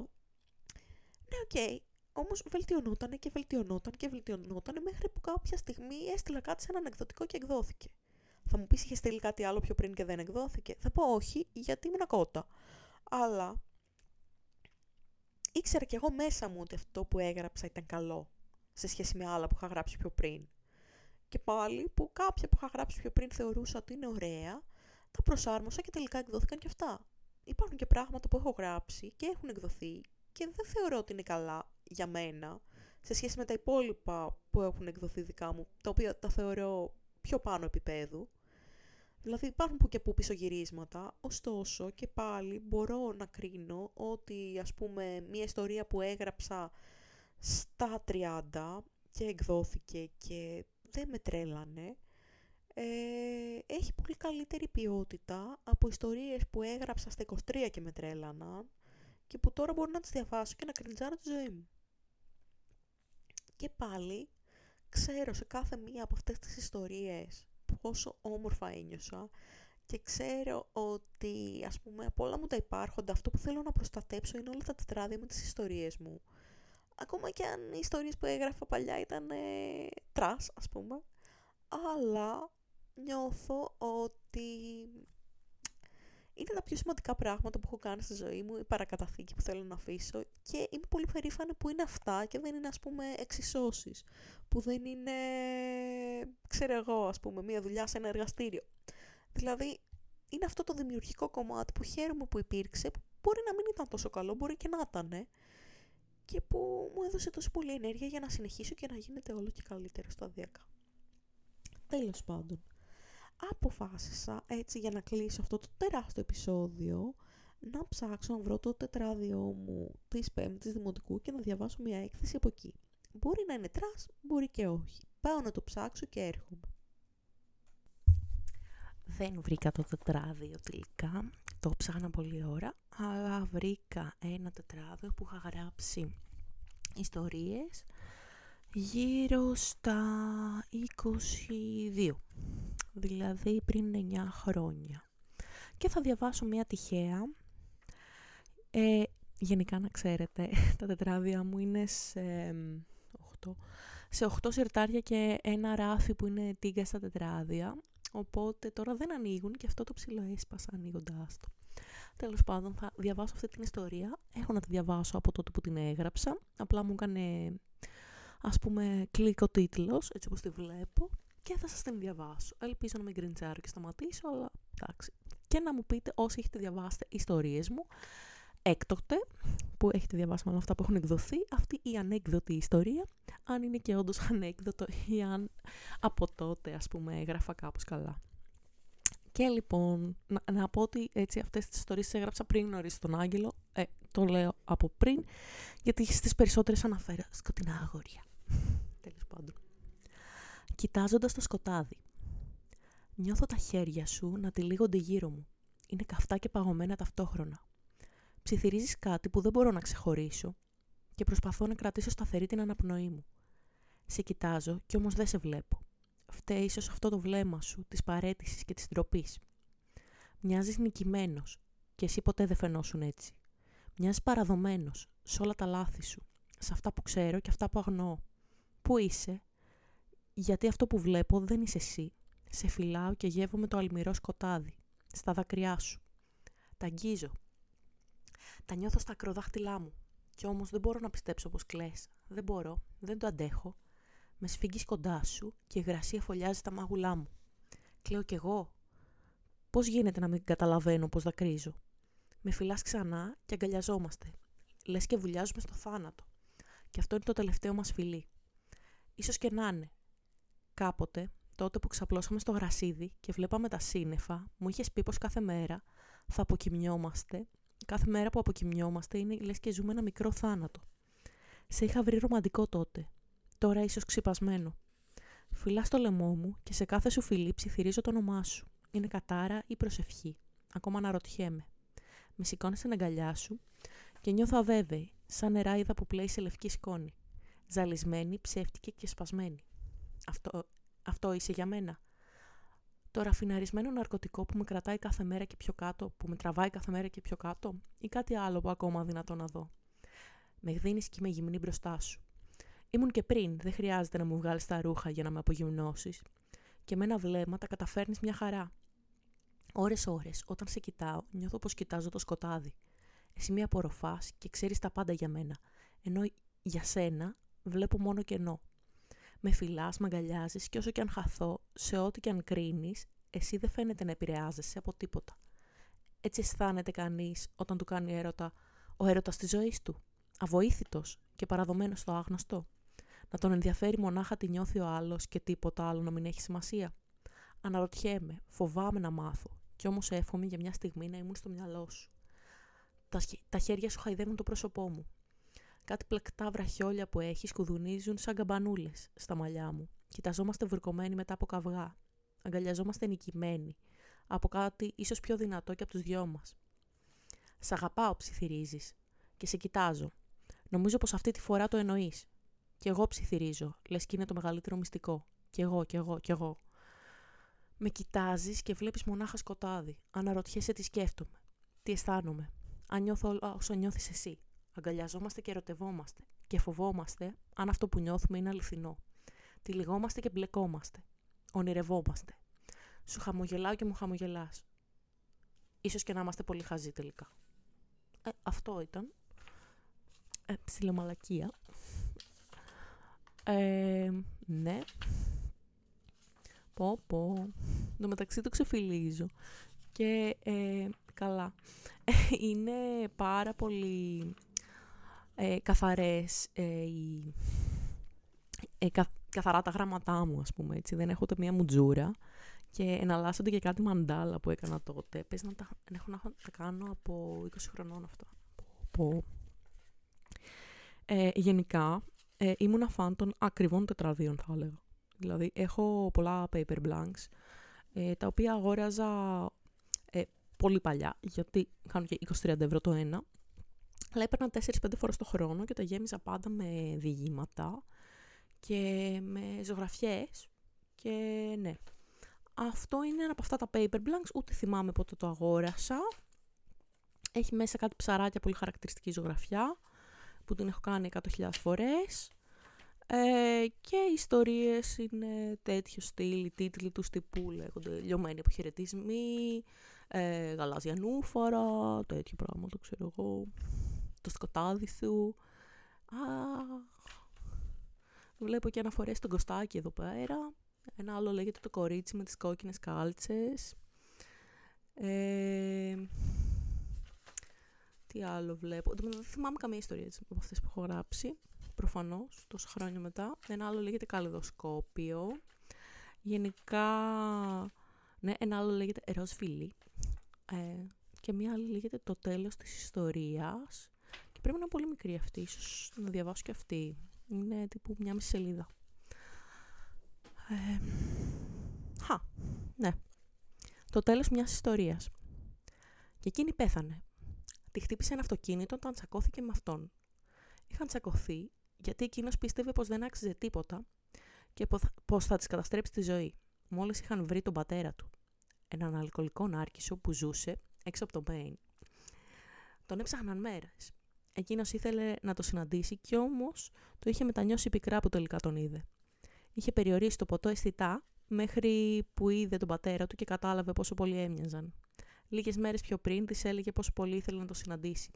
[SPEAKER 1] Ναι, ok. Okay. Όμως βελτιωνόταν και βελτιωνόταν και βελτιωνόταν μέχρι που κάποια στιγμή έστειλα κάτι σε έναν εκδοτικό και εκδόθηκε. Θα μου πεις είχες στείλει κάτι άλλο πιο πριν και δεν εκδόθηκε; Θα πω όχι, γιατί ήμουν κότα. Αλλά ήξερα κι εγώ μέσα μου ότι αυτό που έγραψα ήταν καλό σε σχέση με άλλα που είχα γράψει πιο πριν. Και πάλι που κάποια που είχα γράψει πιο πριν θεωρούσα ότι είναι ωραία, τα προσάρμοσα και τελικά εκδόθηκαν και αυτά. Υπάρχουν και πράγματα που έχω γράψει και έχουν εκδοθεί και δεν θεωρώ ότι είναι καλά για μένα σε σχέση με τα υπόλοιπα που έχουν εκδοθεί δικά μου, τα οποία τα θεωρώ πιο πάνω επίπεδου. Δηλαδή υπάρχουν που και που πισωγυρίσματα, ωστόσο και πάλι μπορώ να κρίνω ότι ας πούμε μια ιστορία που έγραψα στα 30 και εκδόθηκε και δεν με τρέλανε. Ε, έχει πολύ καλύτερη ποιότητα από ιστορίες που έγραψα στα 23 και με τρέλαναν και που τώρα μπορώ να τις διαβάσω και να κριντζάρω τη ζωή μου. Και πάλι ξέρω σε κάθε μία από αυτές τις ιστορίες πόσο όμορφα ένιωσα και ξέρω ότι ας πούμε από όλα μου τα υπάρχοντα αυτό που θέλω να προστατέψω είναι όλα τα τετράδια με τις ιστορίες μου. Ακόμα και αν οι ιστορίες που έγραφα παλιά ήταν ε, trash ας πούμε. Αλλά νιώθω ότι είναι τα πιο σημαντικά πράγματα που έχω κάνει στη ζωή μου, η παρακαταθήκη που θέλω να αφήσω και είμαι πολύ περήφανη που είναι αυτά και δεν είναι ας πούμε εξισώσεις, που δεν είναι, ξέρω εγώ, ας πούμε, μια δουλειά σε ένα εργαστήριο. Δηλαδή, είναι αυτό το δημιουργικό κομμάτι που χαίρομαι που υπήρξε, που μπορεί να μην ήταν τόσο καλό, μπορεί και να ήταν, και που μου έδωσε τόσο πολύ ενέργεια για να συνεχίσω και να γίνεται όλο και καλύτερο σταδιακά. Τέλος πάντων αποφάσισα έτσι για να κλείσω αυτό το τεράστιο επεισόδιο να ψάξω να βρω το τετράδιό μου της πέμπτης δημοτικού και να διαβάσω μια έκθεση από εκεί. Μπορεί να είναι trash, μπορεί και όχι. Πάω να το ψάξω και έρχομαι. Δεν βρήκα το τετράδιο τελικά, το ψάχνα πολλή ώρα, αλλά βρήκα ένα τετράδιο που είχα γράψει ιστορίες γύρω στα 22 δηλαδή πριν 9 χρόνια. Και θα διαβάσω μια τυχαία. Ε, γενικά να ξέρετε, (laughs) τα τετράδια μου είναι σε 8, σε 8 σερτάρια και ένα ράφι που είναι τίγκα στα τετράδια. Οπότε τώρα δεν ανοίγουν και αυτό το ψηλό έσπασα ανοίγοντάς το. Τέλος πάντων θα διαβάσω αυτή την ιστορία. Έχω να τη διαβάσω από τότε που την έγραψα. Απλά μου έκανε ας πούμε κλικ ο τίτλος, έτσι όπως τη βλέπω και θα σας την διαβάσω. Ελπίζω να μην γκριντσάρω και σταματήσω, αλλά εντάξει. Και να μου πείτε όσοι έχετε διαβάσει ιστορίες μου, έκτοτε, που έχετε διαβάσει με όλα αυτά που έχουν εκδοθεί, αυτή η ανέκδοτη ιστορία, αν είναι και όντως ανέκδοτο ή αν από τότε, ας πούμε, έγραφα κάπως καλά. Και λοιπόν, να, να πω ότι έτσι αυτές τις ιστορίες έγραψα πριν γνωρίσει τον Άγγελο, ε, το λέω από πριν, γιατί στις περισσότερες αναφέρω σκοτεινά αγόρια. Τέλος πάντων κοιτάζοντας το σκοτάδι. Νιώθω τα χέρια σου να τυλίγονται γύρω μου. Είναι καυτά και παγωμένα ταυτόχρονα. Ψιθυρίζεις κάτι που δεν μπορώ να ξεχωρίσω και προσπαθώ να κρατήσω σταθερή την αναπνοή μου. Σε κοιτάζω κι όμως δεν σε βλέπω. Φταίει ίσως αυτό το βλέμμα σου, της παρέτησης και της ντροπής. Μοιάζεις νικημένος και εσύ ποτέ δεν φαινόσουν έτσι. Μοιάζεις παραδομένος σε όλα τα λάθη σου, σε αυτά που ξέρω και αυτά που αγνοώ. Πού είσαι, γιατί αυτό που βλέπω δεν είσαι εσύ. Σε φυλάω και γεύομαι το αλμυρό σκοτάδι, στα δάκρυά σου. Τα αγγίζω. Τα νιώθω στα ακροδάχτυλά μου. Κι όμως δεν μπορώ να πιστέψω πως κλαις. Δεν μπορώ, δεν το αντέχω. Με σφίγγεις κοντά σου και η γρασία φωλιάζει τα μάγουλά μου. Κλαίω κι εγώ. Πώς γίνεται να μην καταλαβαίνω πως δακρύζω; Με φυλάς ξανά και αγκαλιαζόμαστε. Λες και βουλιάζουμε στο θάνατο. Και αυτό είναι το τελευταίο μας φιλί. Ίσως και να είναι, Κάποτε, τότε που ξαπλώσαμε στο γρασίδι και βλέπαμε τα σύννεφα, μου είχες πει πως κάθε μέρα θα αποκοιμιόμαστε. Κάθε μέρα που αποκοιμιόμαστε είναι λες και ζούμε ένα μικρό θάνατο. Σε είχα βρει ρομαντικό τότε. Τώρα ίσως ξυπασμένο. Φυλά στο λαιμό μου και σε κάθε σου φιλί ψιθυρίζω το όνομά σου. Είναι κατάρα ή προσευχή. Ακόμα αναρωτιέμαι. Με σηκώνεις στην αγκαλιά σου και νιώθω αβέβαιη, σαν νεράιδα που πλέει σε λευκή σκόνη. Ζαλισμένη, ψεύτικη και σπασμένη αυτό, αυτό είσαι για μένα. Το ραφιναρισμένο ναρκωτικό που με κρατάει κάθε μέρα και πιο κάτω, που με τραβάει κάθε μέρα και πιο κάτω, ή κάτι άλλο που ακόμα δυνατό να δω. Με δίνει και με γυμνή μπροστά σου. Ήμουν και πριν, δεν χρειάζεται να μου βγάλεις τα ρούχα για να με απογυμνώσεις. Και με ένα βλέμμα τα καταφέρνεις μια χαρά. Ώρες-ώρες, όταν σε κοιτάω, νιώθω πως κοιτάζω το σκοτάδι. Εσύ με απορροφάς και ξέρεις τα πάντα για μένα. Ενώ για σένα βλέπω μόνο κενό. Με φυλάς, με αγκαλιάζει και όσο και αν χαθώ, σε ό,τι και αν κρίνεις, εσύ δεν φαίνεται να επηρεάζεσαι από τίποτα. Έτσι αισθάνεται κανείς όταν του κάνει έρωτα ο έρωτας της ζωής του. Αβοήθητος και παραδομένος στο άγνωστο. Να τον ενδιαφέρει μονάχα τι νιώθει ο άλλος και τίποτα άλλο να μην έχει σημασία. Αναρωτιέμαι, φοβάμαι να μάθω, κι όμως εύχομαι για μια στιγμή να ήμουν στο μυαλό σου. Τα, τα χέρια σου χαϊδεύουν το πρόσωπό μου.
[SPEAKER 2] Κάτι πλεκτά βραχιόλια που έχεις σκουδουνίζουν σαν καμπανούλες στα μαλλιά μου. Κοιταζόμαστε βουρκωμένοι μετά από καυγά. Αγκαλιαζόμαστε νικημένοι. Από κάτι ίσως πιο δυνατό και από τους δυο μας. Σ' αγαπάω, ψιθυρίζεις. Και σε κοιτάζω. Νομίζω πως αυτή τη φορά το εννοείς. Κι εγώ ψιθυρίζω, λες και είναι το μεγαλύτερο μυστικό. Κι εγώ, κι εγώ, κι εγώ. Με κοιτάζεις και βλέπεις μονάχα σκοτάδι. Αναρωτιέσαι τι σκέφτομαι. Τι αισθάνομαι. Αν νιώθω όλα όσα νιώθεις εσύ. Αγκαλιαζόμαστε και ερωτευόμαστε. Και φοβόμαστε αν αυτό που νιώθουμε είναι αληθινό. Τυλιγόμαστε και μπλεκόμαστε. Ονειρευόμαστε. Σου χαμογελάω και μου χαμογελάς. Ίσως και να είμαστε πολύ χαζοί τελικά. Ε, αυτό ήταν. Ε, ψιλομαλακία. Ε, ναι. Πω πω. Το μεταξύ το ξεφυλίζω. Και ε, καλά. (laughs) Είναι πάρα πολύ ε, καθαρές ε, οι, ε, καθαρά τα γραμματά μου, ας πούμε, έτσι. Δεν έχω ούτε μία μουτζούρα και εναλλάσσονται και κάτι μαντάλα που έκανα τότε. Πες να τα, έχω να τα κάνω από 20 χρονών αυτά. Πω. Ε, γενικά, ε, ήμουν φαν των ακριβών τετραδίων, θα έλεγα. Δηλαδή, έχω πολλά paper blanks, ε, τα οποία αγόραζα ε, πολύ παλιά, γιατί κάνουν και 20-30 ευρώ το ένα. Αλλά έπαιρνα 4-5 φορές το χρόνο και τα γέμιζα πάντα με διηγήματα και με ζωγραφιές και ναι. Αυτό είναι ένα από αυτά τα paper blanks, ούτε θυμάμαι πότε το αγόρασα. Έχει μέσα κάτι ψαράκια πολύ χαρακτηριστική ζωγραφιά που την έχω κάνει 100.000 φορές. Ε, και οι ιστορίες είναι τέτοιο στυλ, οι τίτλοι του τυπού λέγονται λιωμένοι αποχαιρετισμοί, ε, γαλάζια νούφαρα, τέτοιο πράγμα το ξέρω εγώ, το σκοτάδι σου. βλέπω και αναφορές στον Κωστάκη εδώ πέρα. Ένα άλλο λέγεται το κορίτσι με τις κόκκινες κάλτσες. Ε, τι άλλο βλέπω. Δεν θυμάμαι καμία ιστορία έτσι, από αυτές που έχω γράψει. Προφανώς, τόσα χρόνια μετά. Ένα άλλο λέγεται καλλιδοσκόπιο. Γενικά, ναι, ένα άλλο λέγεται ροζ φιλί. Ε, και μία άλλη λέγεται το τέλος της ιστορίας. Και πρέπει να είναι πολύ μικρή αυτή, ίσως να διαβάσω και αυτή. Είναι τύπου μια μισή σελίδα. Ε, χα, ναι. Το τέλος μιας ιστορίας. Και εκείνη πέθανε. Τη χτύπησε ένα αυτοκίνητο όταν τσακώθηκε με αυτόν. Είχαν τσακωθεί γιατί εκείνος πίστευε πως δεν άξιζε τίποτα και πως θα της καταστρέψει τη ζωή. Μόλις είχαν βρει τον πατέρα του, έναν αλκοολικό νάρκισο που ζούσε έξω από το Μέιν. Τον έψαχναν μέρες. Εκείνος ήθελε να το συναντήσει και όμως το είχε μετανιώσει πικρά που τελικά τον είδε. Είχε περιορίσει το ποτό αισθητά μέχρι που είδε τον πατέρα του και κατάλαβε πόσο πολύ έμοιαζαν. Λίγες μέρες πιο πριν της έλεγε πόσο πολύ ήθελε να το συναντήσει.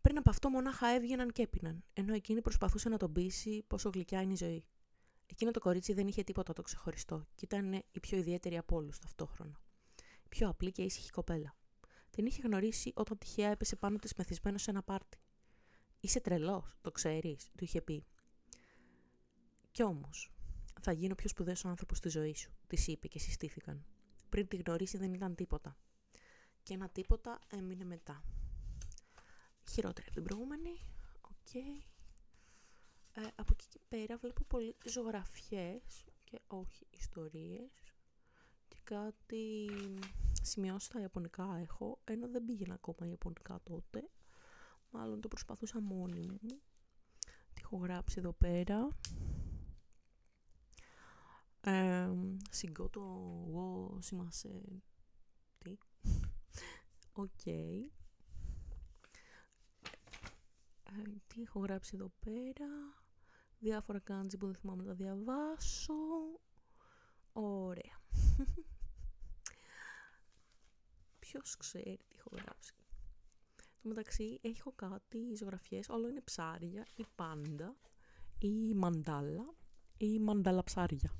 [SPEAKER 2] Πριν από αυτό μονάχα έβγαιναν και έπιναν, ενώ εκείνη προσπαθούσε να τον πείσει πόσο γλυκιά είναι η ζωή. Εκείνο το κορίτσι δεν είχε τίποτα το ξεχωριστό και ήταν η πιο ιδιαίτερη από όλους ταυτόχρονα. Η πιο απλή και ήσυχη κοπέλα. Την είχε γνωρίσει όταν τυχαία έπεσε πάνω της μεθυσμένο σε ένα πάρτι. Είσαι τρελός, το ξέρεις, του είχε πει. Κι όμως, θα γίνω πιο σπουδαίος άνθρωπος στη ζωή σου, της είπε και συστήθηκαν. Πριν τη γνωρίσει δεν ήταν τίποτα. Και ένα τίποτα έμεινε μετά. Χειρότερη από την προηγούμενη. Οκ. Ε, από εκεί και πέρα βλέπω πολύ ζωγραφιές και όχι ιστορίες. Και κάτι σημειώσεις στα Ιαπωνικά έχω, ενώ δεν πήγαινα ακόμα Ιαπωνικά τότε. Μάλλον το προσπαθούσα μόνη μου. Τι έχω γράψει εδώ πέρα. Ε, 仕事をしまして. Οκ. Ε, τι έχω γράψει εδώ πέρα. Διάφορα κάντζι που δεν θυμάμαι να τα διαβάσω. Ωραία. Ποιος ξέρει τι έχω γράψει. Το μεταξύ έχω κάτι ζωγραφιές, όλο είναι ψάρια ή πάντα ή μαντάλα ή μαντάλα ψάρια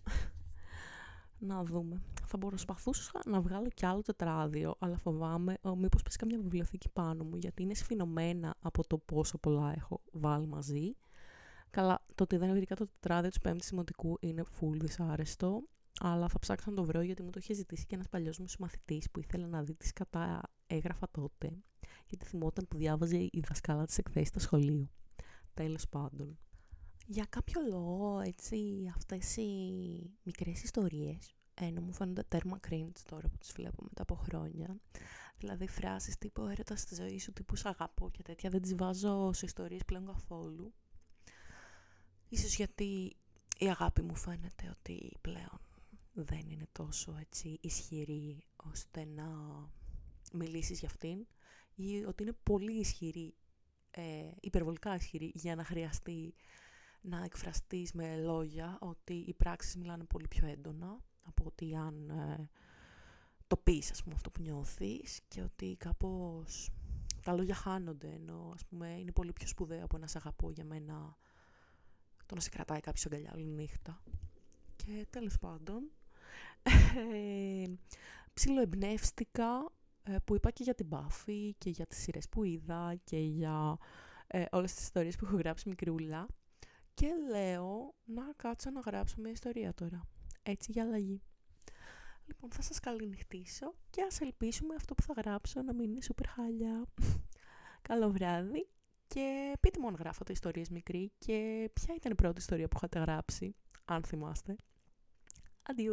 [SPEAKER 2] (laughs) να δούμε. Θα προσπαθούσα να βγάλω κι άλλο τετράδιο, αλλά φοβάμαι μήπω μήπως πέσει καμιά βιβλιοθήκη πάνω μου, γιατί είναι σφινωμένα από το πόσο πολλά έχω βάλει μαζί. Καλά, το ότι δεν έχω ειδικά το τετράδιο του πέμπτης σημαντικού είναι full δυσάρεστο, αλλά θα ψάξω να το βρω γιατί μου το είχε ζητήσει και ένας παλιός μου μαθητή που ήθελε να δει τις κατά έγραφα τότε. γιατί θυμόταν που διάβαζε η δασκάλα της εκθέσης στο σχολείο. Τέλος πάντων. Για κάποιο λόγο, έτσι, αυτές οι μικρές ιστορίες, ενώ μου φαίνονται τέρμα cringe τώρα που τις βλέπω μετά από χρόνια, δηλαδή φράσεις τύπου έρωτας στη ζωής σου, τύπου σ' αγαπώ και τέτοια, δεν τις βάζω σε ιστορίες πλέον καθόλου. Ίσως γιατί η αγάπη μου φαίνεται ότι πλέον δεν είναι τόσο έτσι ισχυρή ώστε να μιλήσεις για αυτήν ή ότι είναι πολύ ισχυρή, ε, υπερβολικά ισχυρή για να χρειαστεί να εκφραστείς με λόγια ότι οι πράξεις μιλάνε πολύ πιο έντονα από ότι αν ε, το πεις ας πούμε αυτό που νιώθεις και ότι κάπως τα λόγια χάνονται ενώ ας πούμε είναι πολύ πιο σπουδαίο από ένα σ' αγαπώ για μένα το να σε κρατάει κάποιος αγκαλιά όλη νύχτα. Και τέλος πάντων ε, ψιλοεμπνεύστηκα ε, που είπα και για την Buffy και για τις σειρές που είδα και για ε, όλες τις ιστορίες που έχω γράψει μικρούλα και λέω να κάτσω να γράψω μια ιστορία τώρα. Έτσι για αλλαγή. Λοιπόν, θα σας καληνυχτήσω και ας ελπίσουμε αυτό που θα γράψω να μην είναι σούπερ χάλια. (laughs) Καλό βράδυ και πείτε μου αν γράφατε ιστορίες μικρή και ποια ήταν η πρώτη ιστορία που είχατε γράψει, αν θυμάστε. 阿里